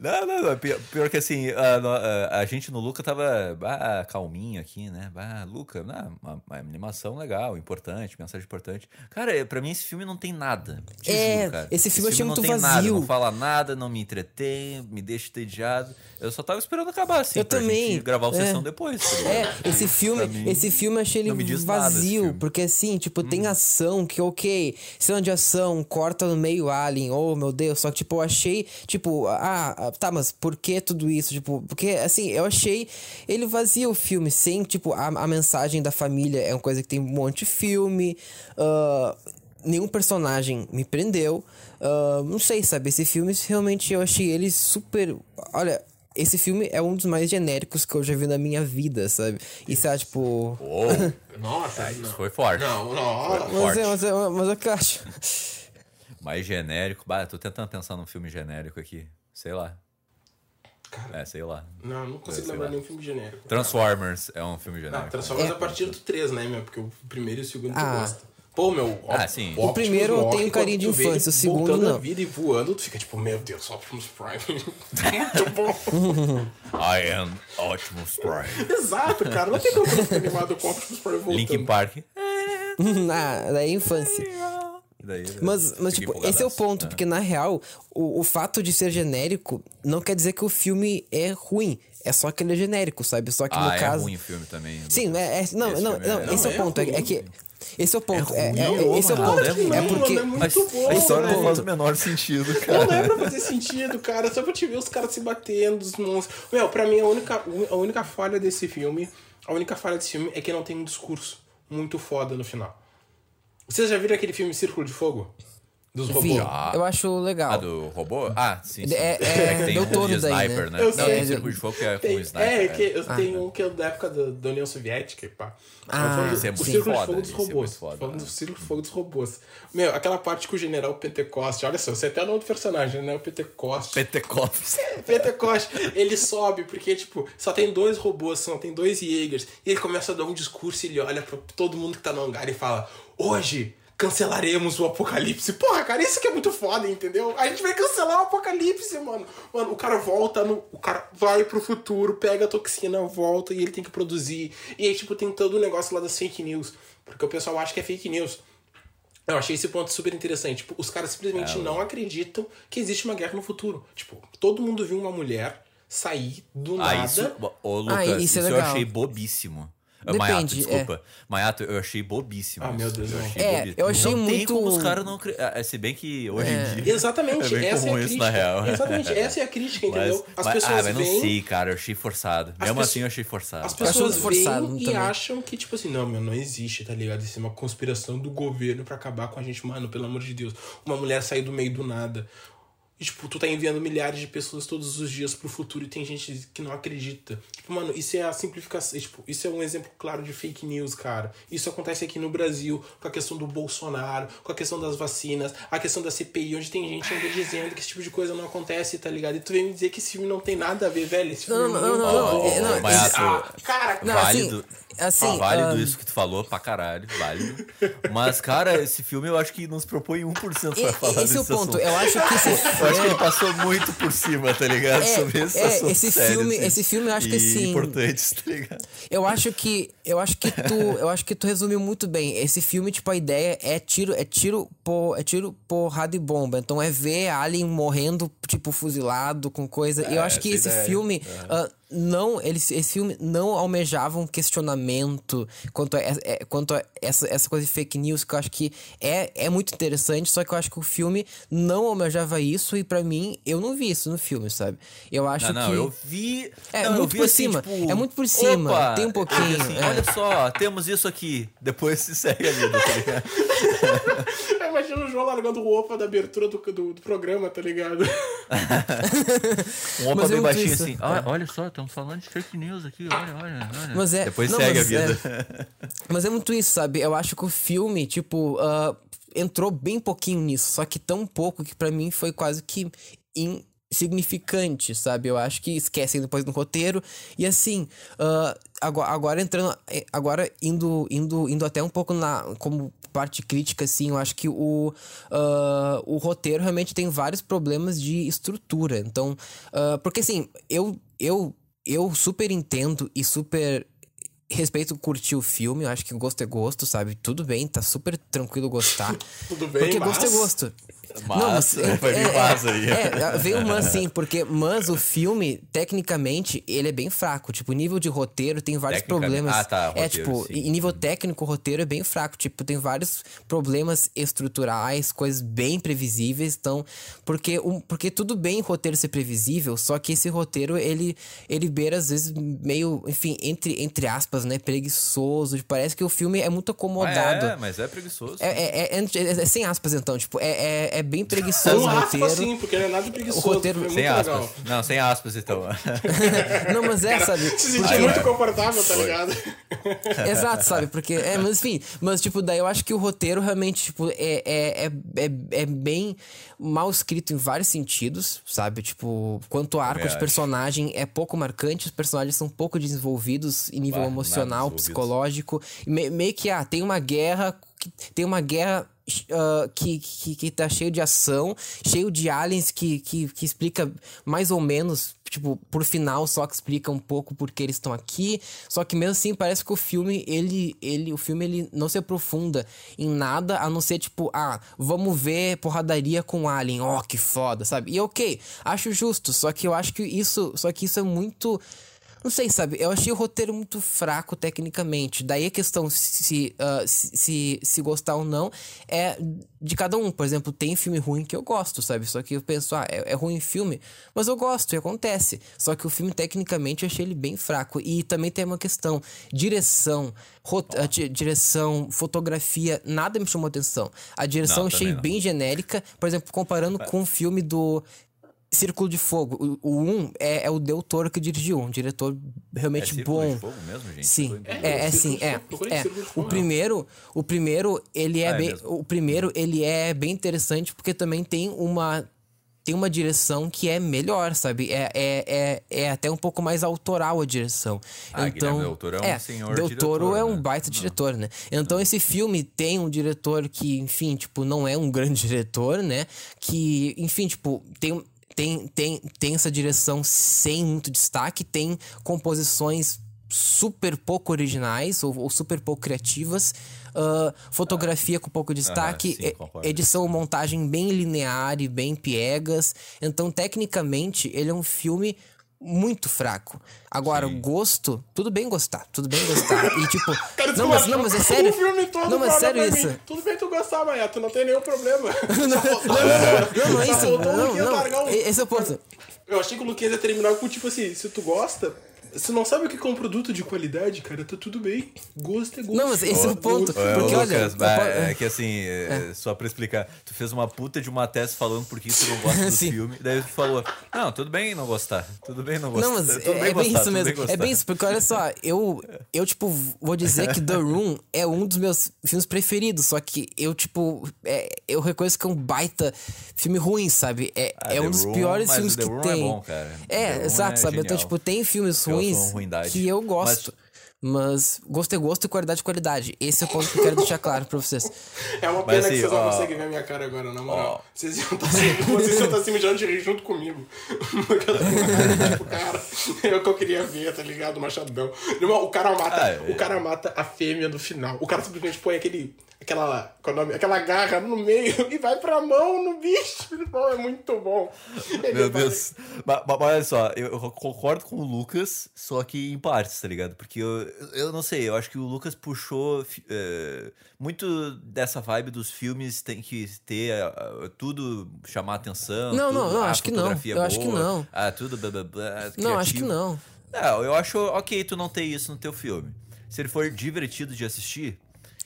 Não, não, não. Pior, pior que assim, a, a- a gente no Luca tava bah, calminho aqui, né? Bah, Luca, não, uma, uma animação legal, importante, mensagem importante. Cara, é, pra mim esse filme não tem nada. Te É, juro, cara. esse filme eu achei não muito tem Nada, vazio. não fala nada, não me entretém, me deixa entediado. Eu só tava esperando acabar, assim, Eu pra também, gente gravar o é. sessão depois. tá? É, esse filme, mim, esse filme eu achei ele nada esse vazio, filme. porque assim, tipo, tem ação que ok, cena de ação, corta no meio alien, oh meu Deus, só que tipo, eu achei, tipo, ah, ah, tá, mas por que tudo isso? Tipo, porque assim, eu achei ele vazio o filme, sem, tipo, a, a mensagem da família é uma coisa que tem um monte de filme, ah, nenhum personagem me prendeu, ah, não sei, sabe, esse filme realmente eu achei ele super, olha... Esse filme é um dos mais genéricos que eu já vi na minha vida, sabe? E sabe, tipo. Uou, Nossa, isso foi forte. Não, não. Mas forte. é, mas, é, mas é que eu acho. Mais genérico. Bah, tô tentando pensar num filme genérico aqui. Sei lá. Cara, É, sei lá. não, não consigo sei lembrar lá. nenhum filme genérico. Transformers é um filme Não, genérico. Transformers É. a partir do 3, né, meu? Porque o primeiro e o segundo tu Ah. gosta. Pô, meu. Ah, sim. O primeiro eu tenho carinho de tu infância, o segundo não. vida e voando, tu fica tipo, meu Deus, Optimus Prime. Muito bom. I am Optimus Prime. Exato, cara. Não tem como ficar animado com Optimus Prime voltando. Linkin Park. ah, daí é infância. Daí, Mas, mas fiquei tipo, esse é o ponto, porque na real, o, o fato de ser genérico não quer dizer que o filme é ruim. É só que ele é genérico, sabe? Só que Ah, no é caso. ruim o filme também. Sim, é, é- não, Esse não, filme não, é- esse é o Não, é ponto. É, é que. Esse é o ponto. É, ruim, é- ô, esse é o ponto. Que É não, porque. mano, é muito bom, a história não faz o menor sentido, cara. Não é pra fazer sentido, cara. Só pra te ver os caras se batendo, os monstros. Meu, pra mim, a única, a única falha desse filme. A única falha desse filme é que não tem um discurso muito foda no final. Vocês já viram aquele filme Círculo de Fogo? Dos robôs? Ah. eu acho legal. Ah, do robô? Ah, sim. sim. É- é que tem Del um de Toro daí, sniper, né? né? Eu Não, sei. tem Círculo de Fogo que é com Tem, sniper. é, que eu Ah. tenho um que é da época da, da União Soviética e pá. Ah, do- esse é o muito Círculo foda, de Fogo dos é robôs. foda, falando né? do Círculo de Fogo dos robôs. Meu, aquela parte que o general Pentecoste, olha só, você até no outro personagem, né? O Pentecoste. Pentecoste. Pentecoste, ele sobe, porque, tipo, só tem dois robôs, só tem dois Jaegers. E ele começa a dar um discurso e ele olha pra todo mundo que tá no hangar e fala: Hoje cancelaremos o apocalipse. Porra, cara, isso que é muito foda, entendeu? A gente vai cancelar o apocalipse, mano. Mano, o cara volta no. O cara vai pro futuro, pega a toxina, volta e ele tem que produzir. E aí, tipo, tem todo o negócio lá das fake news. Porque o pessoal acha que é fake news. Eu achei esse ponto super interessante. Tipo, os caras simplesmente não acreditam que existe uma guerra no futuro. Tipo, todo mundo viu uma mulher sair do Ah, nada. isso, ô, Lucas, Ah, isso é isso, eu achei bobíssimo. Ah, Depende, Maiato, desculpa. Maiato, eu achei bobíssimo. Ah, meu. Deus, eu não. achei É, bobíssimo. eu achei não tem muito- como os caras não... ah, Se bem que hoje É. em dia... Exatamente, É bem essa é a comum isso, crítica. na real. Exatamente, essa é a crítica, Mas, entendeu? As mas- pessoas ah, mas não veem- sei, cara, eu achei forçado. As Mesmo assim, eu achei forçado. As pessoas forçado veem e também. acham que, tipo assim, não, meu, não existe, tá ligado? Isso é uma conspiração do governo pra acabar com a gente. Mano, pelo amor de Deus. Uma mulher sair do meio do nada. E, tipo, tu tá enviando milhares de pessoas todos os dias pro futuro e tem gente que não acredita. Tipo, mano, isso é a simplificação. Tipo, isso é um exemplo claro de fake news, cara. Isso acontece aqui no Brasil com a questão do Bolsonaro, com a questão das vacinas, a questão da CPI, onde tem gente ainda dizendo que esse tipo de coisa não acontece, tá ligado? E tu vem me dizer que esse filme não tem nada a ver, velho. Esse filme Não, é não, não, não, é, não, Mas, Esse- ah, cara, Não, válido. assim, assim, válido ah, isso que tu falou pra caralho, válido. Mas, cara, esse filme eu acho que não se propõe 1% pra E- falar esse é o ponto. assunto. Eu acho que esse Eu acho que ele passou muito por cima, tá ligado? É, Sobre esse é, esse sério, filme- assim. esse filme eu acho que, E assim, importantes, tá ligado? Eu acho que eu acho que tu eu acho que tu resumiu muito bem. Esse filme tipo a ideia é tiro é tiro por é tiro porrada e bomba. Então é ver Alien morrendo tipo fuzilado com coisa. e eu É, acho que esse ideia. filme ah, não ele, esse filme não almejava um questionamento quanto a, é- quanto a essa, essa coisa de fake news que eu acho que é, é muito interessante. Só que eu acho que o filme não almejava isso e pra mim eu não vi isso no filme, sabe? Eu acho Não, não, que eu vi. É, não, muito vi por assim, cima. tipo, É muito por cima, opa, tem um pouquinho, assim, é. Olha só, temos isso aqui. Depois se segue a vida, tá ligado? Imagina o João largando roupa da abertura do, do, do programa, tá ligado? Um opa Mas é bem baixinho isso. assim. Ah, olha só, estamos falando de fake news aqui, olha, olha, olha. Mas é- Depois não, segue a mas é- vida. Mas é muito isso, sabe? Eu acho que o filme, tipo, ah, entrou bem pouquinho nisso, só que tão pouco que pra mim foi quase que insignificante, sabe? Eu acho que esquecem depois no roteiro. E assim, ah, agora, agora entrando. eh, Agora indo, indo, indo até um pouco na. como parte crítica, assim, eu acho que o, ah, o roteiro realmente tem vários problemas de estrutura. Então, ah, porque assim, eu, eu, eu super entendo e super respeito curtir o filme, eu acho que gosto é gosto, sabe? Tudo bem, tá super tranquilo gostar. Tudo bem, Porque mas- gosto é gosto. Mas, vai vir mas aí. É, veio mas sim, porque mas o filme, tecnicamente, ele é bem fraco. Tipo, nível de roteiro tem vários problemas. Ah, tá, é, roteiro, tipo, sim. em nível técnico, o roteiro é bem fraco. Tipo, tem vários problemas estruturais, coisas bem previsíveis. Então, porque, um, porque tudo bem o roteiro ser previsível, só que esse roteiro, ele, ele beira, às vezes, meio, enfim, entre, entre aspas, né, preguiçoso. Parece que o filme é muito acomodado. É, mas é preguiçoso. É, é, é, é- é sem aspas, então. Tipo, é, é, é bem preguiçoso Com o aspas, roteiro. sim, porque não é nada preguiçoso. O roteiro- é muito Sem legal. aspas. Não, sem aspas, então. Não, mas é, sabe? Se sentir Aí, muito confortável, tá ligado? Exato, sabe? Porque, é, mas enfim, mas tipo, daí eu acho que o roteiro realmente, tipo, é, é, é, é, é bem mal escrito em vários sentidos, sabe? Tipo, quanto arco Também de personagem é pouco marcante, os personagens são pouco desenvolvidos em nível Bah, emocional, psicológico. E me- meio que, ah, tem uma guerra, que- tem uma guerra ah, que, que, que tá cheio de ação, cheio de aliens que, que, que explica mais ou menos, tipo, por final só que explica um pouco porque eles estão aqui. Só que mesmo assim parece que o filme, ele, ele, o filme ele não se aprofunda em nada, a não ser tipo, ah, vamos ver porradaria com alien, ó, que foda, sabe? E ok, acho justo, só que eu acho que isso, só que isso é muito não sei, sabe? Eu achei o roteiro muito fraco tecnicamente. Daí a questão se, ah, se, se, se gostar ou não é de cada um. Por exemplo, tem filme ruim que eu gosto, sabe? Só que eu penso, ah, é, é ruim filme, mas eu gosto e acontece. Só que o filme, tecnicamente, eu achei ele bem fraco. E também tem uma questão: direção, ah, di- direção, fotografia, nada me chamou atenção. A direção Não, eu achei bem genérica. Por exemplo, comparando com o filme do. Círculo de Fogo. O 1 um é, é o Del Toro que dirigiu, um diretor É realmente círculo bom. de fogo mesmo, gente? Sim, é, é Círculo sim, de é. É. Círculo O primeiro, o primeiro, ele é Ah, é bem, mesmo. o primeiro ele é bem interessante porque também tem uma tem uma direção que é melhor, sabe? É, é, é, é até um pouco mais autoral a direção. Ah, então, Guilherme Del Toro é um senhor Del Toro diretor, é um né? baita diretor, né? Então esse filme tem um diretor que, enfim, tipo, não é um grande diretor, né? Que, enfim, tipo, tem tem, tem, tem essa direção sem muito destaque, tem composições super pouco originais ou, ou super pouco criativas, ah, fotografia com pouco destaque, sim, e- concordo. edição e montagem bem linear e bem piegas. Então, tecnicamente, ele é um filme muito fraco. Agora, o gosto, tudo bem gostar, tudo bem gostar. E tipo, Cara, não, mas, não, mas é sério. O filme todo não, mas fala sério isso. mim, Tudo bem tu gostar, Maia, tu não tem nenhum problema. Não, não é Só isso. faltou o Não, Luquinhas não. um- Esse é o ponto. Eu achei que o Luquinhas ia terminar com tipo assim, se tu gosta, se não sabe o que é um produto de qualidade, cara, tá tudo bem. Gosto é gosto. Não, mas esse é o ponto. Ô, Porque ô, olha. Lucas, mas é que assim, é, só pra explicar, tu fez uma puta de uma tese falando por que tu não gosta do filme, daí tu falou, não, tudo bem não gostar, tudo bem não gostar. Não, mas é, é bem gostar, isso mesmo. gostar. é bem isso, porque olha só, eu, eu, tipo, vou dizer que The Room é um dos meus filmes preferidos, só que eu, tipo, é, eu reconheço que é um baita filme ruim, sabe? É, Ah, é um dos Room, piores mas filmes que Room é tem. bom, cara. The É, Room exato, é sabe? Então, genial. tipo, tem filmes Eu ruins que eu gosto. Mas gosto é gosto e qualidade é qualidade. Esse é o ponto que eu quero deixar claro pra vocês. É uma Mas, pena assim, que vocês não ó, conseguem ver a minha cara agora, na moral. ó. Vocês iam estar se, vocês iam estar se mijando de rir junto comigo. tipo, cara, é o que eu queria ver, tá ligado? O Machadão. O cara mata, Ah, é. o cara mata a fêmea no final. O cara simplesmente põe aquele. Aquela, qual é o nome? aquela garra no meio e vai pra mão no bicho. É muito bom. Ele Meu vai- Deus. Mas, mas olha só, eu, eu concordo com o Lucas, só que em partes, tá ligado? Porque eu, eu não sei, eu acho que o Lucas puxou eh, muito dessa vibe dos filmes, tem que ter ah, tudo chamar atenção. Não, tudo, não, não, ah, acho que não, eu acho que não. Ah, tudo blá blá blá. Não, acho que não. Não, eu acho ok tu não ter isso no teu filme. Se ele for divertido de assistir,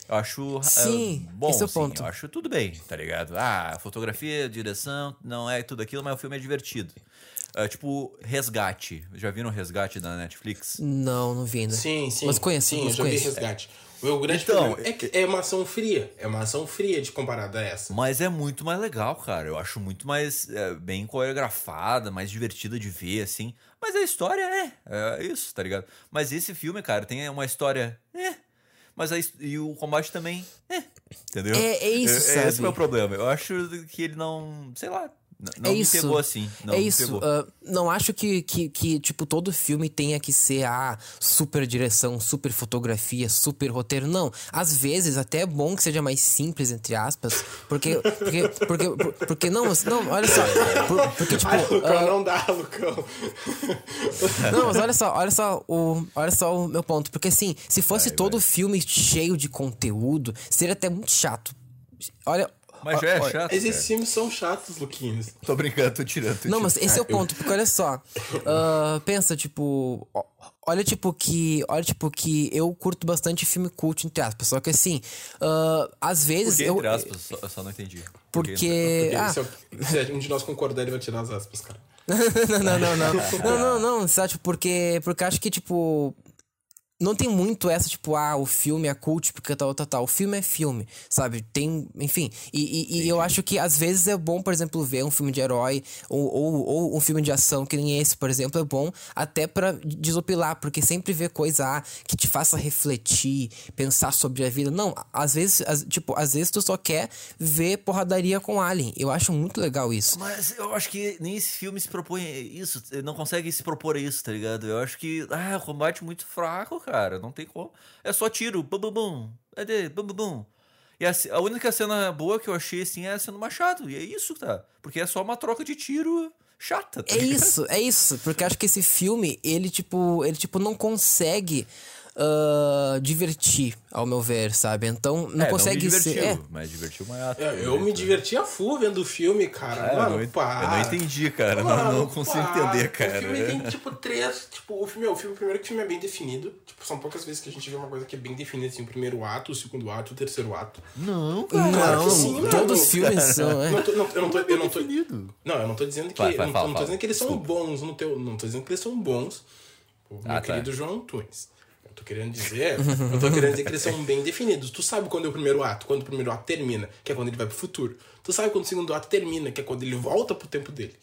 eu acho ah, Sim, bom. esse é o sim, ponto. Eu acho tudo bem, tá ligado? Ah, fotografia, direção, não é tudo aquilo, mas o filme é divertido. É, tipo, Resgate. Já viram Resgate da Netflix? Não, não vi ainda. Sim, sim. Mas conheço, sim, mas eu já vi conheço. resgate. O meu grande Então, problema é que é uma ação fria. É uma ação fria de comparada a essa. Mas é muito mais legal, cara. Eu acho muito mais é, bem coreografada, mais divertida de ver, assim. Mas a história é, é isso, tá ligado? Mas esse filme, cara, tem uma história. É. Mas a, his- e o combate também. É. Entendeu? É- é isso, Esse sabe? é o meu problema. Eu acho que ele não. Sei lá. N- Não é me isso. pegou assim. Não é me isso. pegou. ah, não acho que, que, que, tipo, todo filme tenha que ser a super direção, super fotografia, super roteiro. Não. Às vezes, até é bom que seja mais simples, entre aspas. Porque. Porque. Porque, por- porque não, não, olha só. por- porque, tipo. Ai, Lucão, ah, não dá, Lucão. Não, mas olha só, olha só o, olha só o meu ponto. Porque assim, se fosse Vai, todo filme cheio de conteúdo, seria até muito chato. Olha. Mas já é olha- chato. Esses cara. filmes são chatos, Luquinhas. Tô brincando, tô tirando. tô Não, mas tirando. esse é o ponto, porque olha só. ah, pensa, tipo. Olha, tipo, que. Olha, tipo, que eu curto bastante filme cult, entre aspas. Só que assim, ah, às Por vezes. eu, entre aspas? Só, eu só não entendi. Por que- Porque. Porque Ah, se, eu- se um de nós concordar, ele vai tirar as aspas, cara. não, não, não, não. Não, não, não, sabe? Tipo, porque, porque acho que, tipo. Não tem muito essa, tipo, ah, o filme é cult porque tal, tal, tal. O filme é filme, sabe? Tem, enfim. E, e- e eu acho que às vezes é bom, por exemplo, ver um filme de herói ou, ou, ou um filme de ação, que nem esse, por exemplo, é bom até pra desopilar, porque sempre ver coisa ah, que te faça refletir, pensar sobre a vida. Não, às vezes, às- tipo, às vezes tu só quer ver porradaria com Alien. Eu acho muito legal isso. Mas eu acho que nem esse filme se propõe isso. Ele não consegue se propor a isso, tá ligado? Eu acho que. Ah, o combate é muito fraco, cara. Não tem como. É só tiro. Bum, bum, bum. Cadê? Bum, bum, bum. E a, a única cena boa que eu achei, assim, é a cena do Machado. E é isso, tá? Porque é só uma troca de tiro chata, tá É ligado? isso, é isso. Porque acho que esse filme, ele, tipo, ele, tipo, não consegue ah, divertir, ao meu ver, sabe? Então, não É, consegue não me ser. divertiu, É, mas divertiu ata. É, eu me diverti a full vendo o filme, cara. É, eu, Mano, não, pá. eu não entendi, cara. Mano, não, não consigo pá. entender, O cara. filme tem, tipo, três. Tipo, o filme, o filme, primeiro que o filme é bem definido. Tipo, são poucas vezes que a gente vê uma coisa que é bem definida, assim, o primeiro ato, o segundo ato, o terceiro ato. Não, Claro não, que sim, mano. todos os filmes são. É. Não tô- não- eu não tô. Eu não tô, definido. não, eu não tô dizendo que. Vai, vai, não, fala, não tô fala. dizendo que eles são Desculpa. bons no teu. Não tô dizendo que eles são bons. O meu Ah, tá. querido João Antunes. Eu tô querendo dizer. eu tô querendo dizer que eles são bem definidos. Tu sabe quando é o primeiro ato, quando o primeiro ato termina, que é quando ele vai pro futuro. Tu sabe quando o segundo ato termina, que é quando ele volta pro tempo dele.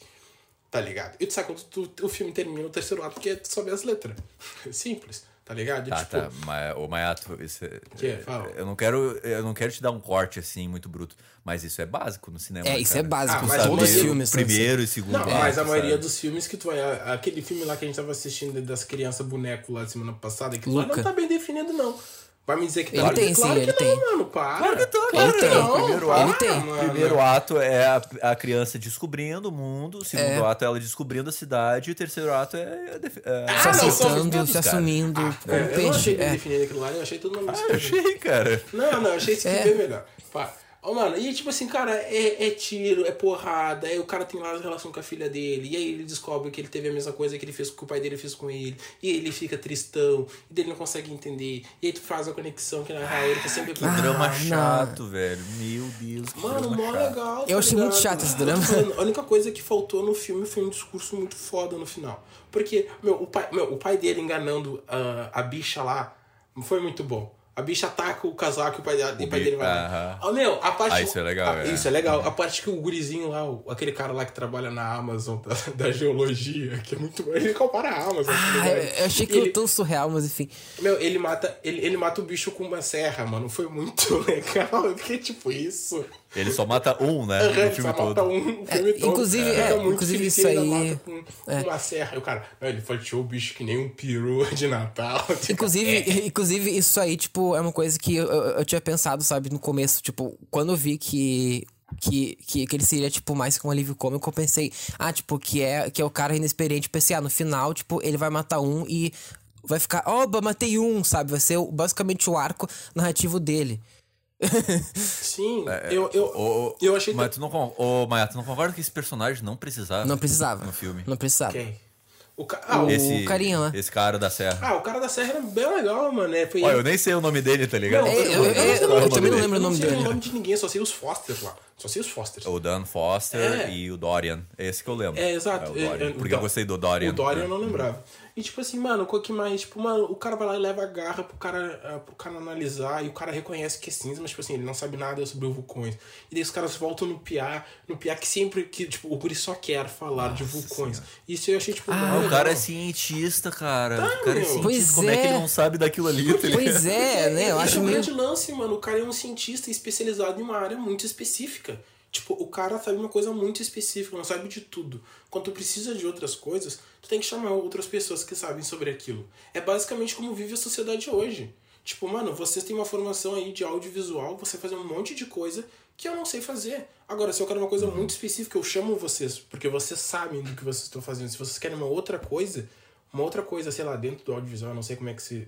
Tá ligado? E tu sabe quando tu- o filme termina o terceiro ato, que é só ver as letras. Simples, tá ligado? E, Tá, tipo, tá. Mas, ô, Mayato, isso é, Que? Fala. eu não quero eu não quero te dar um corte assim muito bruto, mas isso é básico no cinema. É, né, isso cara? é básico. Ah, Tu mas todos os filmes assim. primeiro e segundo. Não, mas a maioria sabe? dos filmes que tu vai. Aquele filme lá que a gente tava assistindo das crianças boneco lá de semana passada, que Luca. não tá bem definido, não. Vai me dizer que Ele tá tem, claro sim, que ele não, tem. mano, para. Claro que tá, Ele cara. tem, O primeiro ele ato, tem. O primeiro ato é a, a criança descobrindo o mundo, o segundo É. ato é ela descobrindo a cidade, e o terceiro ato é. a def- é Ah, se não, aceitando, medos, se cara. assumindo É, como eu não peixe. achei bem É. definido aquilo lá, eu achei tudo nome Ah, eu achei, cara. Não, não, eu achei isso aqui É. bem melhor. Pá. Ó, mano, e tipo assim, cara, é, é tiro, é porrada, aí o cara tem lá a relação com a filha dele, e aí ele descobre que ele teve a mesma coisa que ele fez que o pai dele fez com ele, e ele fica tristão, e dele não consegue entender, e aí tu faz a conexão que na real ele tá sempre Que Ah, drama não. chato, velho. Meu Deus. que Mano, mó chato. legal. tá Eu achei muito chato esse drama. falando, A única coisa que faltou no filme foi um discurso muito foda no final. Porque, meu, o pai, meu, o pai dele enganando ah, a bicha lá foi muito bom. A bicha ataca o casaco e o pai, dela- o pai dele vai lá. Ah, meu, a parte. Ah, isso é legal, a- é. Isso é legal. A parte que o gurizinho lá, o- aquele cara lá que trabalha na Amazon da, da geologia, que é muito bom. Ele compara a Amazon. tá Ah, eu achei que ele, eu tão surreal, mas enfim. Meu, ele mata, ele, ele mata o bicho com uma serra, mano. Foi muito legal. Eu fiquei tipo isso. Ele só mata um, né? Aham, no ele filme só mata todo. um o filme É, todo. inclusive, é, muito inclusive isso aí- mata com é. uma serra. E o cara, não, ele fatiou o bicho que nem um peru de Natal. Inclusive, É. inclusive, isso aí, tipo, é uma coisa que eu, eu, eu tinha pensado, sabe, no começo, tipo, quando eu vi que. Que, que, que ele seria, tipo, mais que um alívio cômico, eu pensei, ah, tipo, que é, que é o cara inexperiente. Pensei, ah, no final, tipo, ele vai matar um e vai ficar, oba, matei um, sabe? Vai ser o- basicamente o arco narrativo dele. Sim, eu, eu, Ô, ô, eu achei... Mas tu não, ô, Maia, tu não concorda que esse personagem não precisava? Não precisava. No filme. Não precisava. Quem? O, ca... ah, o... Esse, carinha lá. Esse cara da serra. ah, o cara da serra era bem legal, mano. É, foi Olha, eu nem sei o nome dele, tá ligado? Não, É, eu- eu- eu- é o eu também não dele? lembro o nome Eu não sei dele. o nome de ninguém, só sei os Foster lá. Só sei os Foster. O Dan Foster É. e o Dorian. Esse que eu lembro. É, exato. o Dorian. É, é, Porque o eu Do- gostei do Dorian. O Dorian eu não lembrava. E tipo assim, mano, o que mais? Tipo, mano, o cara vai lá e leva a garra pro cara, ah, pro cara analisar e o cara reconhece que é cinza, mas tipo assim, ele não sabe nada sobre vulcões. E daí os caras voltam no piá, no piá que sempre que, tipo, o guri só quer falar de vulcões. Isso eu achei, tipo, Ah, o cara é cientista, cara. o cara é cientista. Pois Como é. que é. ele não sabe daquilo ali, tá? Pois é, né? Eu Esse acho é um meio. grande lance, mano. O cara é um cientista especializado em uma área muito específica. Tipo, o cara sabe uma coisa muito específica, não sabe de tudo. Quando tu precisa de outras coisas, tu tem que chamar outras pessoas que sabem sobre aquilo. É basicamente como vive a sociedade hoje. Tipo, mano, vocês têm uma formação aí de audiovisual, você fazer um monte de coisa que eu não sei fazer. Agora, se eu quero uma coisa muito específica, eu chamo vocês, porque vocês sabem do que vocês estão fazendo. Se vocês querem uma outra coisa, uma outra coisa, sei lá, dentro do audiovisual, eu não sei como é que se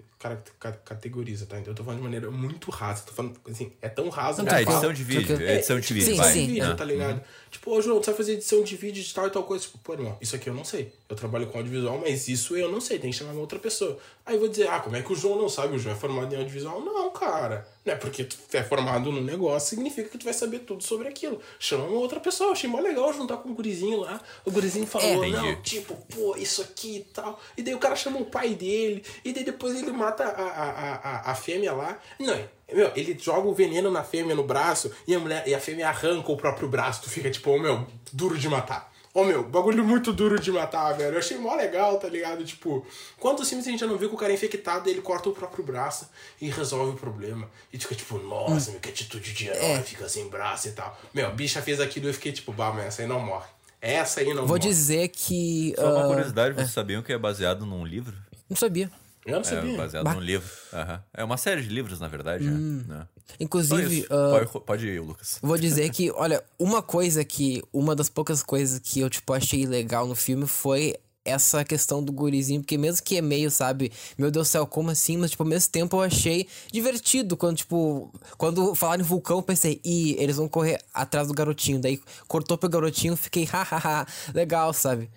categoriza, tá? Então eu tô falando de maneira muito rasa. Tô falando, assim, é tão raso. Não, falo. edição de vídeo. É edição de vídeo, Sim, vai. sim. de vídeo, Ah. tá ligado? Tipo, ô João, tu vai fazer edição de vídeo de tal e tal coisa. Tipo, pô, irmão, isso aqui eu não sei. Eu trabalho com audiovisual, mas isso eu não sei. Tem que chamar uma outra pessoa. Aí eu vou dizer, ah, como é que o João não sabe? O João é formado em audiovisual? Não, cara. Não é porque tu é formado no negócio, significa que tu vai saber tudo sobre aquilo. Chama uma outra pessoa. Eu achei mó legal juntar com o gurizinho lá. O gurizinho falou, É, não, tipo, pô, isso aqui e tal. E daí o cara chama o pai dele. E daí depois ele mata a, a, a, a, a fêmea lá. Não, meu, ele joga o veneno na fêmea no braço e a mulher e a fêmea arranca o próprio braço. Tu fica tipo, ô meu, duro de matar. Ô meu, bagulho muito duro de matar, velho. Eu achei mó legal, tá ligado? Tipo, quantos filmes a gente já não viu que o cara é infectado e ele corta o próprio braço e resolve o problema? E fica tipo, nossa, meu, que atitude de herói, É. fica sem braço e tal. Meu, a bicha fez aquilo e eu fiquei tipo, bah, mas essa aí não morre. Essa aí não Vou morre. dizer que. Só uma ah, curiosidade, vocês sabiam que é baseado num livro? Não sabia. Eu não É, sabia. baseado Bah. num livro. Aham. É uma série de livros, na verdade. Hum. Né? Só Inclusive, ah, Pode, pode ir, Lucas. Vou dizer que, olha, uma coisa que. Uma das poucas coisas que eu, tipo, achei legal no filme foi essa questão do gurizinho, porque mesmo que é meio, sabe, meu Deus do céu, como assim? Mas, tipo, ao mesmo tempo eu achei divertido quando, tipo, quando falaram em vulcão, eu pensei, ih, eles vão correr atrás do garotinho. Daí cortou pro garotinho, fiquei, hahaha, legal, sabe?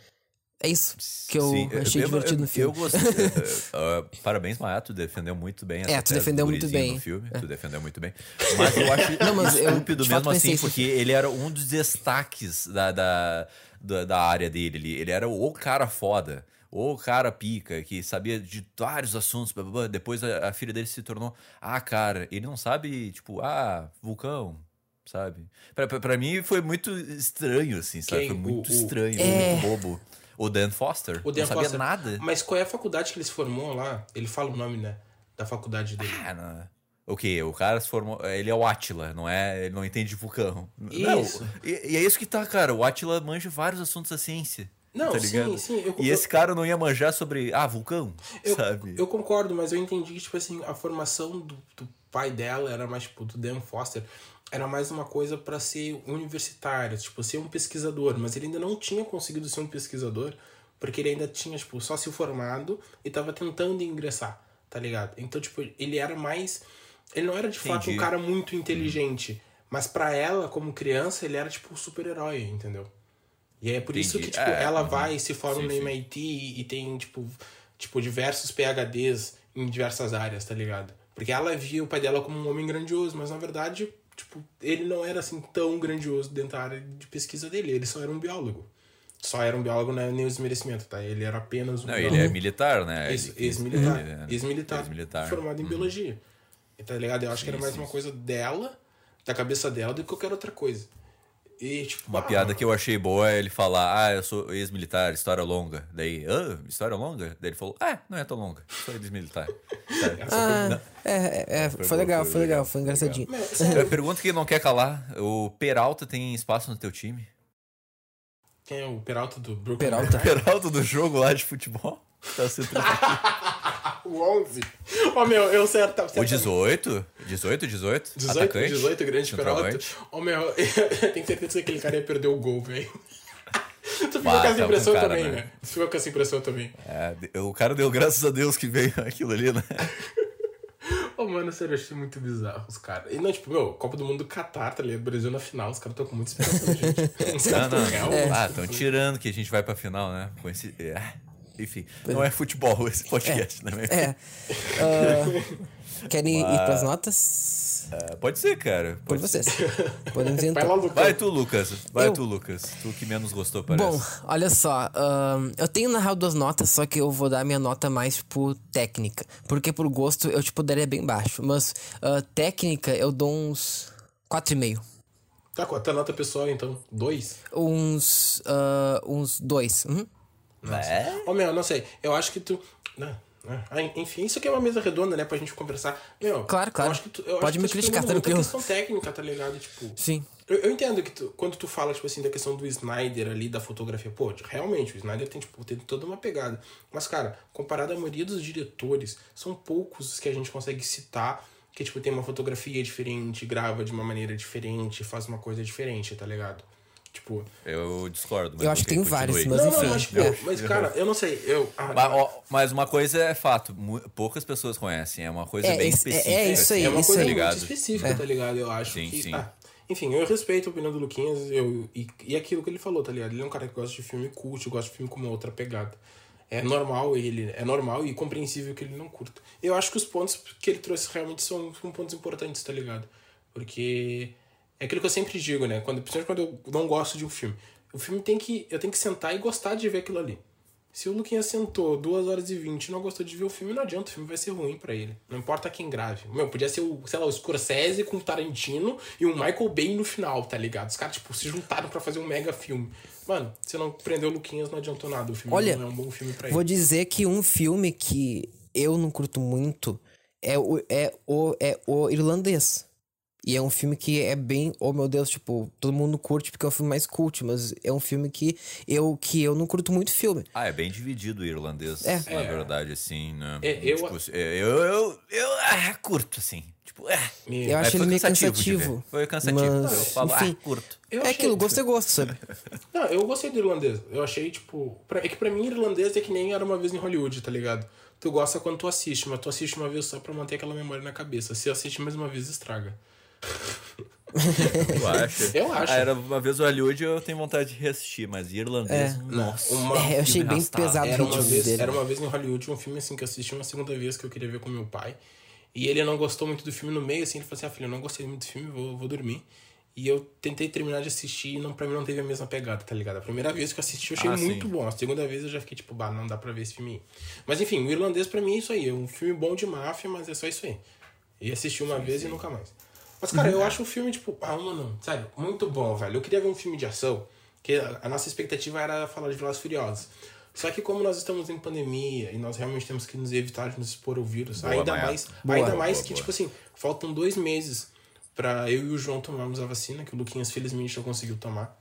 É isso que eu Sim, achei eu- divertido eu, no filme. Eu gostei. eh, eh, parabéns, Maia, tu defendeu muito bem essa É, tu defendeu muito bem. É. No filme. Tu defendeu muito bem. Mas eu acho Não, mas eu, estúpido mesmo assim, isso. porque ele era um dos destaques da, da, da, da área dele. Ele, ele era o cara foda. O cara pica, que sabia de vários assuntos. blá, blá, blá. Depois a, a filha dele se tornou. Ah, cara, ele não sabe, tipo, ah, vulcão, sabe? Pra, pra, pra mim foi muito estranho, assim, sabe? Quem? Foi muito O- o- estranho, É. muito bobo. O Dan Foster. O Dan não sabia Foster. nada. Mas qual é a faculdade que ele se formou lá? Ele fala o nome, né? Da faculdade dele. Ah, não. O quê? O cara se formou. Ele é o Atila, não é? Ele não entende vulcão. Isso. Não, e, e é isso que tá, cara. O Atila manja vários assuntos da ciência. Não, tá sim, sim, eu- e eu- esse cara não ia manjar sobre, ah, vulcão, Eu, sabe? eu concordo, mas eu entendi que, tipo assim, a formação do, do pai dela era mais, tipo, do Dan Foster, era mais uma coisa pra ser universitário, tipo, ser um pesquisador, mas ele ainda não tinha conseguido ser um pesquisador, porque ele ainda tinha, tipo, só se formado e tava tentando ingressar, tá ligado? Então, tipo, ele era mais. Ele não era de fato um Entendi. cara muito inteligente, mas pra ela, como criança, ele era, tipo, um super-herói, entendeu? E é por isso que, Entendi. tipo, É, ela uhum. vai e se forma Sim, no. MIT e, e tem, tipo, tipo, diversos PHDs em diversas áreas, tá ligado? Porque ela via o pai dela como um homem grandioso, mas na verdade, tipo, ele não era assim tão grandioso dentro da área de pesquisa dele, ele só era um biólogo. Só era um biólogo, não é nem o desmerecimento, tá? Ele era apenas um Não, biólogo. ele é militar, né? Ex- Ex-militar. ele é- Ex-militar. Ex-militar. Formado em Uhum. biologia. Tá ligado? Eu acho que era Sim, mais sim, uma coisa dela, da cabeça dela, do que qualquer outra coisa. E, tipo, Uma ah, piada que eu achei boa é ele falar, ah, eu sou ex-militar, história longa. Daí, ah, história longa? Daí ele falou, ah, não é tão longa, sou ex-militar. Sabe? Ah, é, é, é, foi, Foi legal, foi foi legal, legal, foi engraçadinho. Eu pergunto que não quer calar, o Peralta tem espaço no teu time? quem é o Peralta do Brooklyn? Peralta. Peralta do jogo lá de futebol? Tá sendo... O 11. Ô, meu, eu certo. o 18? 18, 18? 18, Atacante? 18, grande Peralta. Ô, meu, eu tenho certeza que aquele cara ia perder o gol, velho. Tu ficou com essa tá impressão cara, também, né? né? Tu ficou com essa impressão também. É, o cara deu graças a Deus que veio aquilo ali, né? Ô, mano, sério, eu achei muito bizarro os caras. E não, tipo, meu, Copa do Mundo do Catar, tá ligado? Brasil na final, os caras estão com muita esperança, gente. Os Não, caras não. real. Ah, estão tirando que a gente vai pra final, né? Com esse... é, Enfim, não é futebol esse podcast, né? É. Ah, querem ir pras notas? É, pode ser, cara. Por Pode ser. vocês. Podemos ir Vai lá, então. Lucas. Vai tu, Lucas. Vai Eu- tu, Lucas. Tu que menos gostou, parece. Bom, olha só, ahn, eu tenho na real duas notas, só que eu vou dar minha nota mais, tipo, técnica. Porque por gosto eu, tipo, daria bem baixo. Mas ah, técnica eu dou uns 4,5. Tá, com a tua nota pessoal, então? Dois? Uns. uns 2. Uhum. É? Ô, meu, não sei. Eu acho que tu. Né, né, ah, Enfim, isso aqui é uma mesa redonda, né? Pra gente conversar. Meu, Claro, claro. Tu, Pode me criticar, explorou tranquilo. muita questão técnica, tá ligado? Tipo. Sim. Eu, eu entendo que tu- quando tu fala, tipo assim, da questão do Snyder ali, da fotografia, pô, realmente, o Snyder tem, tipo, tem toda uma pegada. Mas, cara, comparado à maioria dos diretores, são poucos os que a gente consegue citar que, tipo, tem uma fotografia diferente, grava de uma maneira diferente, faz uma coisa diferente, tá ligado? Tipo. Eu discordo. mas Eu acho que tem vários, mas Não, não, enfim, eu acho que. é. Mas, cara, eu não sei. Eu. ah, Mas, ó, mas uma coisa é fato, poucas pessoas conhecem, é uma coisa É, bem esse- é- é específica. isso aí, É uma isso coisa aí. muito específica, tá ligado? Eu acho Sim, que. sim. ah, enfim, eu respeito a opinião do Luquinhas eu, e, e aquilo que ele falou, tá ligado? Ele é um cara que gosta de filme cult, gosta de filme com uma outra pegada. É normal ele, é normal e compreensível que ele não curta. Eu acho que os pontos que ele trouxe realmente são, são pontos importantes, tá ligado? Porque é aquilo que eu sempre digo, né? Quando, principalmente quando eu não gosto de um filme. O filme tem que. Eu tenho que sentar e gostar de ver aquilo ali. Se o Luquinhas sentou 2 horas e 20 e não gostou de ver o filme, não adianta, o filme vai ser ruim pra ele. Não importa quem grave. Meu, podia ser o, sei lá, o Scorsese com o Tarantino e o Michael Bay no final, tá ligado? Os caras, tipo, se juntaram pra fazer um mega filme. Mano, se não prendeu o Luquinhas, não adiantou nada. O filme Olha, não é um bom filme pra Vou ele. dizer que um filme que eu não curto muito é o, é o, é o Irlandês. E é um filme que é bem, oh meu Deus, tipo, todo mundo curte porque é um filme mais cult, mas é um filme que eu, que eu não curto muito filme. Ah, é bem dividido o irlandês, É. na verdade, assim, né? É, eu- Tipo, é, eu, eu, eu, ah, curto, assim. Tipo, é. Eu acho foi ele meio cansativo cansativo. Foi cansativo. Mas, eu falo, enfim. ah, curto. Eu é achei- aquilo, gosto é gosto, sabe? Não, eu gostei do irlandês. Eu achei, tipo. pra- é que pra mim, irlandês é que nem era uma vez em Hollywood, tá ligado? Tu gosta quando tu assiste, mas tu assiste uma vez só pra manter aquela memória na cabeça. Se assiste mais uma vez, estraga. Tu acha? Eu acho. Ah, era uma vez o Hollywood, eu tenho vontade de reassistir, mas irlandês, nossa. Uma- É, eu achei bem arrastado. pesado Era uma, vez, dele. era uma vez em Hollywood, um filme assim que eu assisti uma segunda vez que eu queria ver com meu pai. E ele não gostou muito do filme no meio, assim, ele falou assim: ah, filho, eu não gostei muito do filme, vou, vou dormir. E eu tentei terminar de assistir e não, pra mim não teve a mesma pegada, tá ligado? A primeira vez que eu assisti eu achei Ah, muito sim. bom. A segunda vez eu já fiquei tipo, bah, não dá pra ver esse filme aí. Mas enfim, o irlandês pra mim é isso aí. É um filme bom de máfia, mas é só isso aí. E assisti uma vez e nunca mais. Mas, cara, eu acho o filme, tipo, ah, mano, sério, muito bom, velho. Eu queria ver um filme de ação, que a a nossa expectativa era falar de Velozes Furiosos. Só que como nós estamos em pandemia e nós realmente temos que nos evitar de nos expor ao vírus, Boa, ainda Maia. mais, Boa. ainda mais Boa, que, boa. tipo assim, faltam dois meses pra eu e o João tomarmos a vacina, que o Luquinhas felizmente já conseguiu tomar.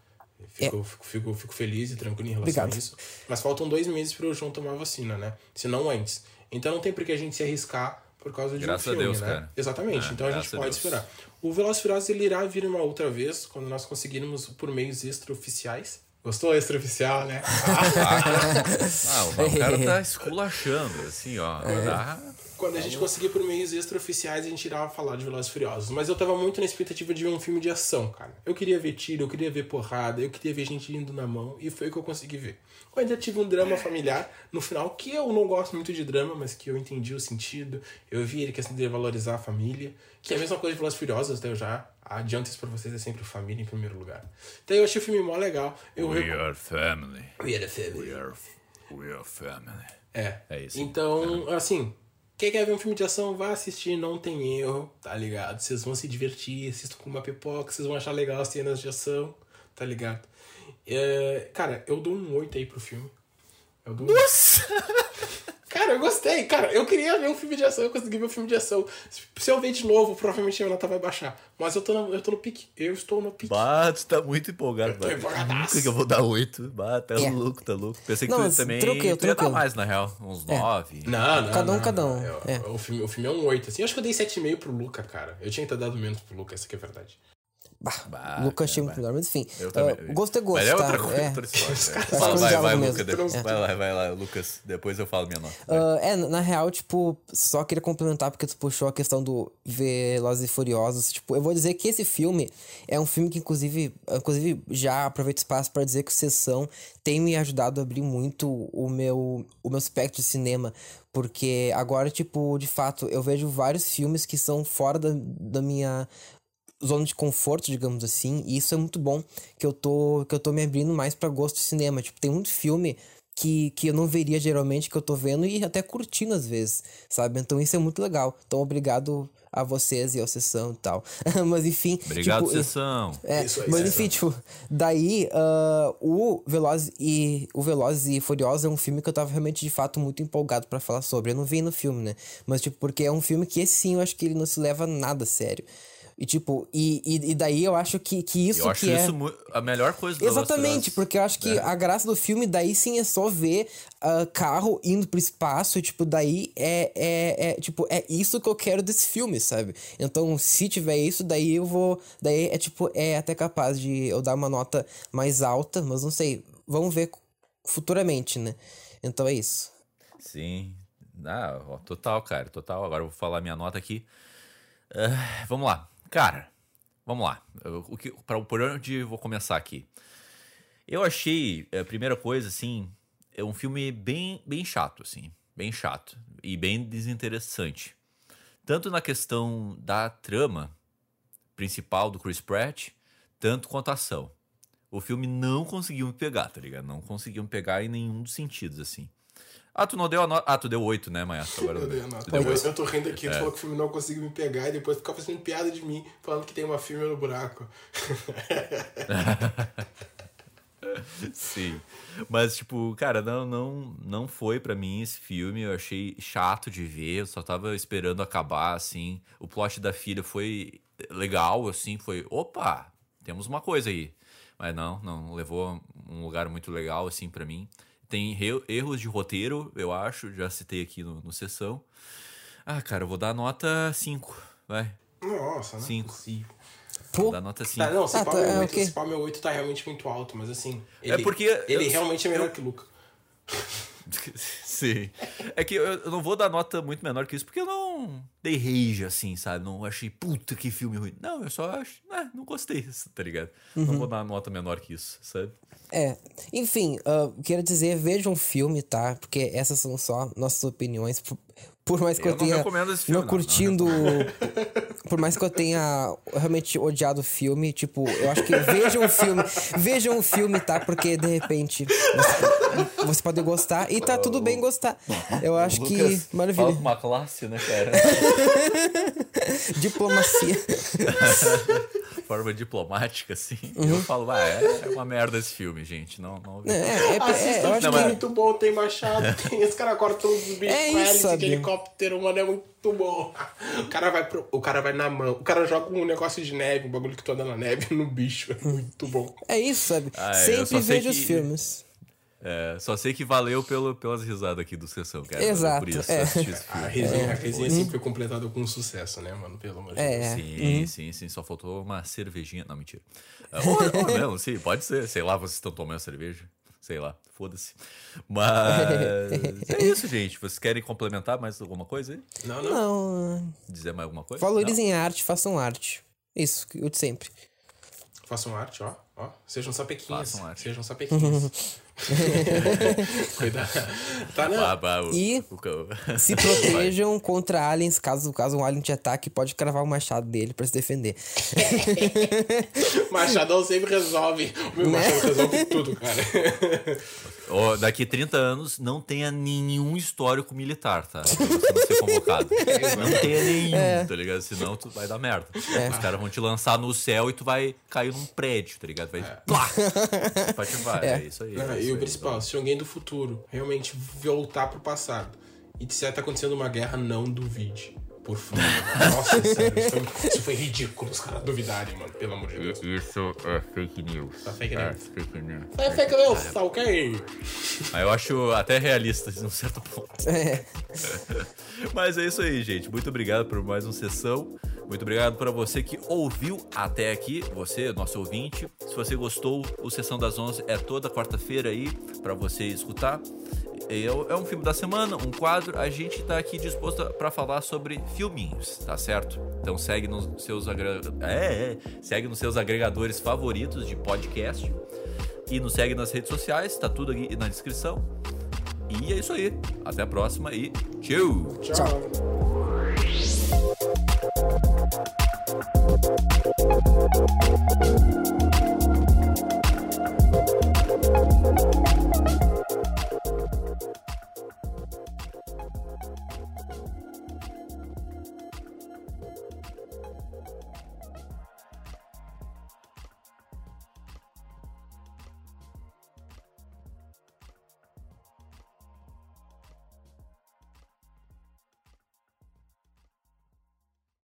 Fico, é. fico, fico, fico, feliz e tranquilo em relação Obrigado. a isso. Mas faltam dois meses para o João tomar vacina, né? Se não antes. Então não tem por que a gente se arriscar por causa de graças um filme, Deus, né? Cara. Exatamente. É, então a gente pode a esperar. O Furiosos ele irá vir uma outra vez quando nós conseguirmos por meios extraoficiais. Gostou extraoficial, né? ah, o cara tá esculachando, assim, ó. É. Tá... Quando a gente conseguir por meios extraoficiais, a gente irá falar de Velozes Furiosos. Mas eu tava muito na expectativa de ver um filme de ação, cara. Eu queria ver tiro, eu queria ver porrada, eu queria ver gente indo na mão, e foi o que eu consegui ver. Eu ainda tive um drama familiar no final, que eu não gosto muito de drama, mas que eu entendi o sentido. Eu vi ele questão de valorizar a família, que é a mesma coisa de Velozes Furiosos, até eu já adianto isso pra vocês, é sempre família em primeiro lugar. Então eu achei o filme mó legal. Eu we rec... are family. We are family. We are, we are family. É. É isso. Então, é. assim, quem quer ver um filme de ação, vá assistir, não tem erro, tá ligado? Vocês vão se divertir, assistam com uma pipoca, vocês vão achar legal as cenas de ação, tá ligado? É, cara, eu dou um 8 aí pro filme. Eu dou um... Nossa! Cara, eu gostei. Cara, eu queria ver um filme de ação, eu consegui ver um filme de ação. Se eu ver de novo, provavelmente a minha nota vai baixar. Mas eu tô no, eu tô no pique. Eu estou no pique. Bah, tu tá muito empolgado. Eu tô Nunca que eu vou dar 8. Bah, tá é. louco, tá louco. Pensei que não, tu também troquei, tu ia dar mais, na real. Uns 9. É. Não, não. Cada um, não, cada um. É. O, filme, o filme é um 8. Assim. Eu acho que eu dei 7,5 pro Luca, cara. Eu tinha que ter dado menos pro Luca, essa que é a verdade. Bah, bah, Lucas achei muito melhor, mas enfim. Uh, gosto é gosto. Mas é outra coisa, é. outra história. É. Vai, vai, vai, Lucas, depois, é. vai lá, vai lá, Lucas. Depois eu falo minha nota. Uh, é, na real, tipo, só queria complementar porque tu puxou a questão do Velozes e Furiosos. Tipo, eu vou dizer que esse filme é um filme que, inclusive, inclusive já aproveito o espaço para dizer que o Sessão tem me ajudado a abrir muito o meu, o meu espectro de cinema. Porque agora, tipo, de fato, eu vejo vários filmes que são fora da, da minha zona de conforto, digamos assim, e isso é muito bom, que eu tô, que eu tô me abrindo mais para gosto de cinema. Tipo, tem muito filme que, que eu não veria geralmente, que eu tô vendo e até curtindo às vezes, sabe? Então isso é muito legal. Então obrigado a vocês e a Sessão e tal. mas enfim. Obrigado, tipo, Sessão. É, isso aí, mas enfim, tipo, daí uh, o Velozes e o Velozes e Furiosos é um filme que eu tava realmente de fato muito empolgado para falar sobre. Eu não vi no filme, né? Mas tipo, porque é um filme que esse sim eu acho que ele não se leva nada a sério. E tipo, e, e, e, daí eu acho que, que isso eu acho que é... isso a melhor coisa do Exatamente, porque eu acho que é. a graça do filme daí sim é só ver uh, carro indo pro espaço e tipo, daí é, é, é, tipo, é isso que eu quero desse filme, sabe? Então, se tiver isso, daí eu vou, daí é tipo, é até capaz de eu dar uma nota mais alta, mas não sei, vamos ver futuramente, né? Então é isso. Sim. Ah, total, cara, total. Agora eu vou falar minha nota aqui. Uh, vamos lá. Cara, vamos lá. O que, pra, por onde eu vou começar aqui? Eu achei, a primeira coisa, assim, é um filme bem, bem chato, assim. Bem chato. E bem desinteressante. Tanto na questão da trama principal do Chris Pratt, tanto quanto a ação. O filme não conseguiu me pegar, tá ligado? Não conseguiu me pegar em nenhum dos sentidos, assim. Ah, tu não deu a nota. Ah, tu deu 8, né, Maia? Agora eu dei a nota. Eu, eu tô rindo aqui, tu é. falou que o filme não conseguiu me pegar e depois ficava fazendo piada de mim, falando que tem uma filme no buraco. Sim. Mas, tipo, cara, não, não, não foi para mim esse filme. Eu achei chato de ver. Eu só tava esperando acabar, assim. O plot da filha foi legal, assim. Foi, opa, temos uma coisa aí. Mas não, não levou um lugar muito legal, assim, para mim. Tem erros de roteiro, eu acho, já citei aqui no, no sessão. Ah, cara, eu vou dar nota 5, vai. Nossa, né? 5. Vou dar nota 5. Tá, não, se ah, tá, meu 8, okay. se meu 8 tá realmente muito alto, mas assim. É ele, é porque. Ele eu, realmente é melhor eu, que o Luca. Sim. É que eu não vou dar nota muito menor que isso, porque eu não dei rage, assim, sabe? Não achei, puta, que filme ruim. Não, eu só acho, né, não gostei, tá ligado? Uhum. Não vou dar nota menor que isso, sabe? É, enfim, uh, quero dizer, vejam um filme, tá? Porque essas são só nossas opiniões. Por mais que eu, eu tenha não, filme, não curtindo. Não, por mais que eu tenha realmente odiado o filme, tipo, eu acho que vejam um filme. Vejam um filme, tá? Porque de repente você, você pode gostar e tá tudo bem gostar. Eu acho que. Maravilha. Fala uma classe, né, cara? Diplomacia. forma diplomática, assim, uhum. eu falo, ah, é, uma merda esse filme, gente. Não, não. É, é, é, é eu acho que é muito bom, tem machado, tem esse cara corta os bichos é com hélice de helicóptero, mano, é muito bom. O cara vai pro, o cara vai na mão, o cara joga um negócio de neve, um bagulho que tu anda na neve no bicho, é muito bom. É isso, sabe? Ah, é, Sempre vejo que... os filmes. É, só sei que valeu pelo, pelas risadas aqui do Sessão, cara. Exato. Por isso, é. A resenha, é. a resenha sempre foi completada com sucesso, né, mano? Pelo amor de é. Deus. Sim, uhum. sim, sim. Só faltou uma cervejinha. Não, mentira. ou, ou não, sim, pode ser. Sei lá, vocês estão tomando cerveja. Sei lá, foda-se. Mas é isso, gente. Vocês querem complementar mais alguma coisa aí? Não, não. não. Dizer mais alguma coisa? Valorizem não? arte, façam arte. Isso, o de sempre. Façam arte, ó. ó. Sejam arte. Sejam sapequinhos. Cuidado. Tá, não. e se protejam contra aliens. Caso, caso um alien te ataque, pode cravar o machado dele pra se defender. Machadão sempre resolve. O meu né? machado resolve tudo, cara. Oh, daqui 30 anos não tenha nenhum histórico militar, tá? Pra você não ser convocado. não tenha nenhum, é. tá ligado? Senão tu vai dar merda. É. Os caras vão te lançar no céu e tu vai cair num prédio, tá ligado? Vai. É. Plá! Vai, é. é isso aí. É, e o principal, se alguém do futuro realmente voltar pro passado e disser que tá acontecendo uma guerra, não duvide. Por favor. Nossa, sério, isso foi, isso foi, ridículo os caras duvidarem, mano. Pelo amor de Deus. Isso é fake news. É fake news. É fake news. É fake news, tá ok? Mas eu acho até realista, de um certo ponto. É. Mas é isso aí, gente. Muito obrigado por mais uma sessão. Muito obrigado para você que ouviu até aqui, você, nosso ouvinte. Se você gostou, o Sessão das 11 é toda quarta-feira aí para você escutar. É, é um filme da semana, um quadro. A gente está aqui disposto para falar sobre filminhos, tá certo? Então segue nos seus agre... é, é, segue nos seus agregadores favoritos de podcast e nos segue nas redes sociais, tá tudo aqui na descrição. E é isso aí. Até a próxima e tchau. Tchau. tchau.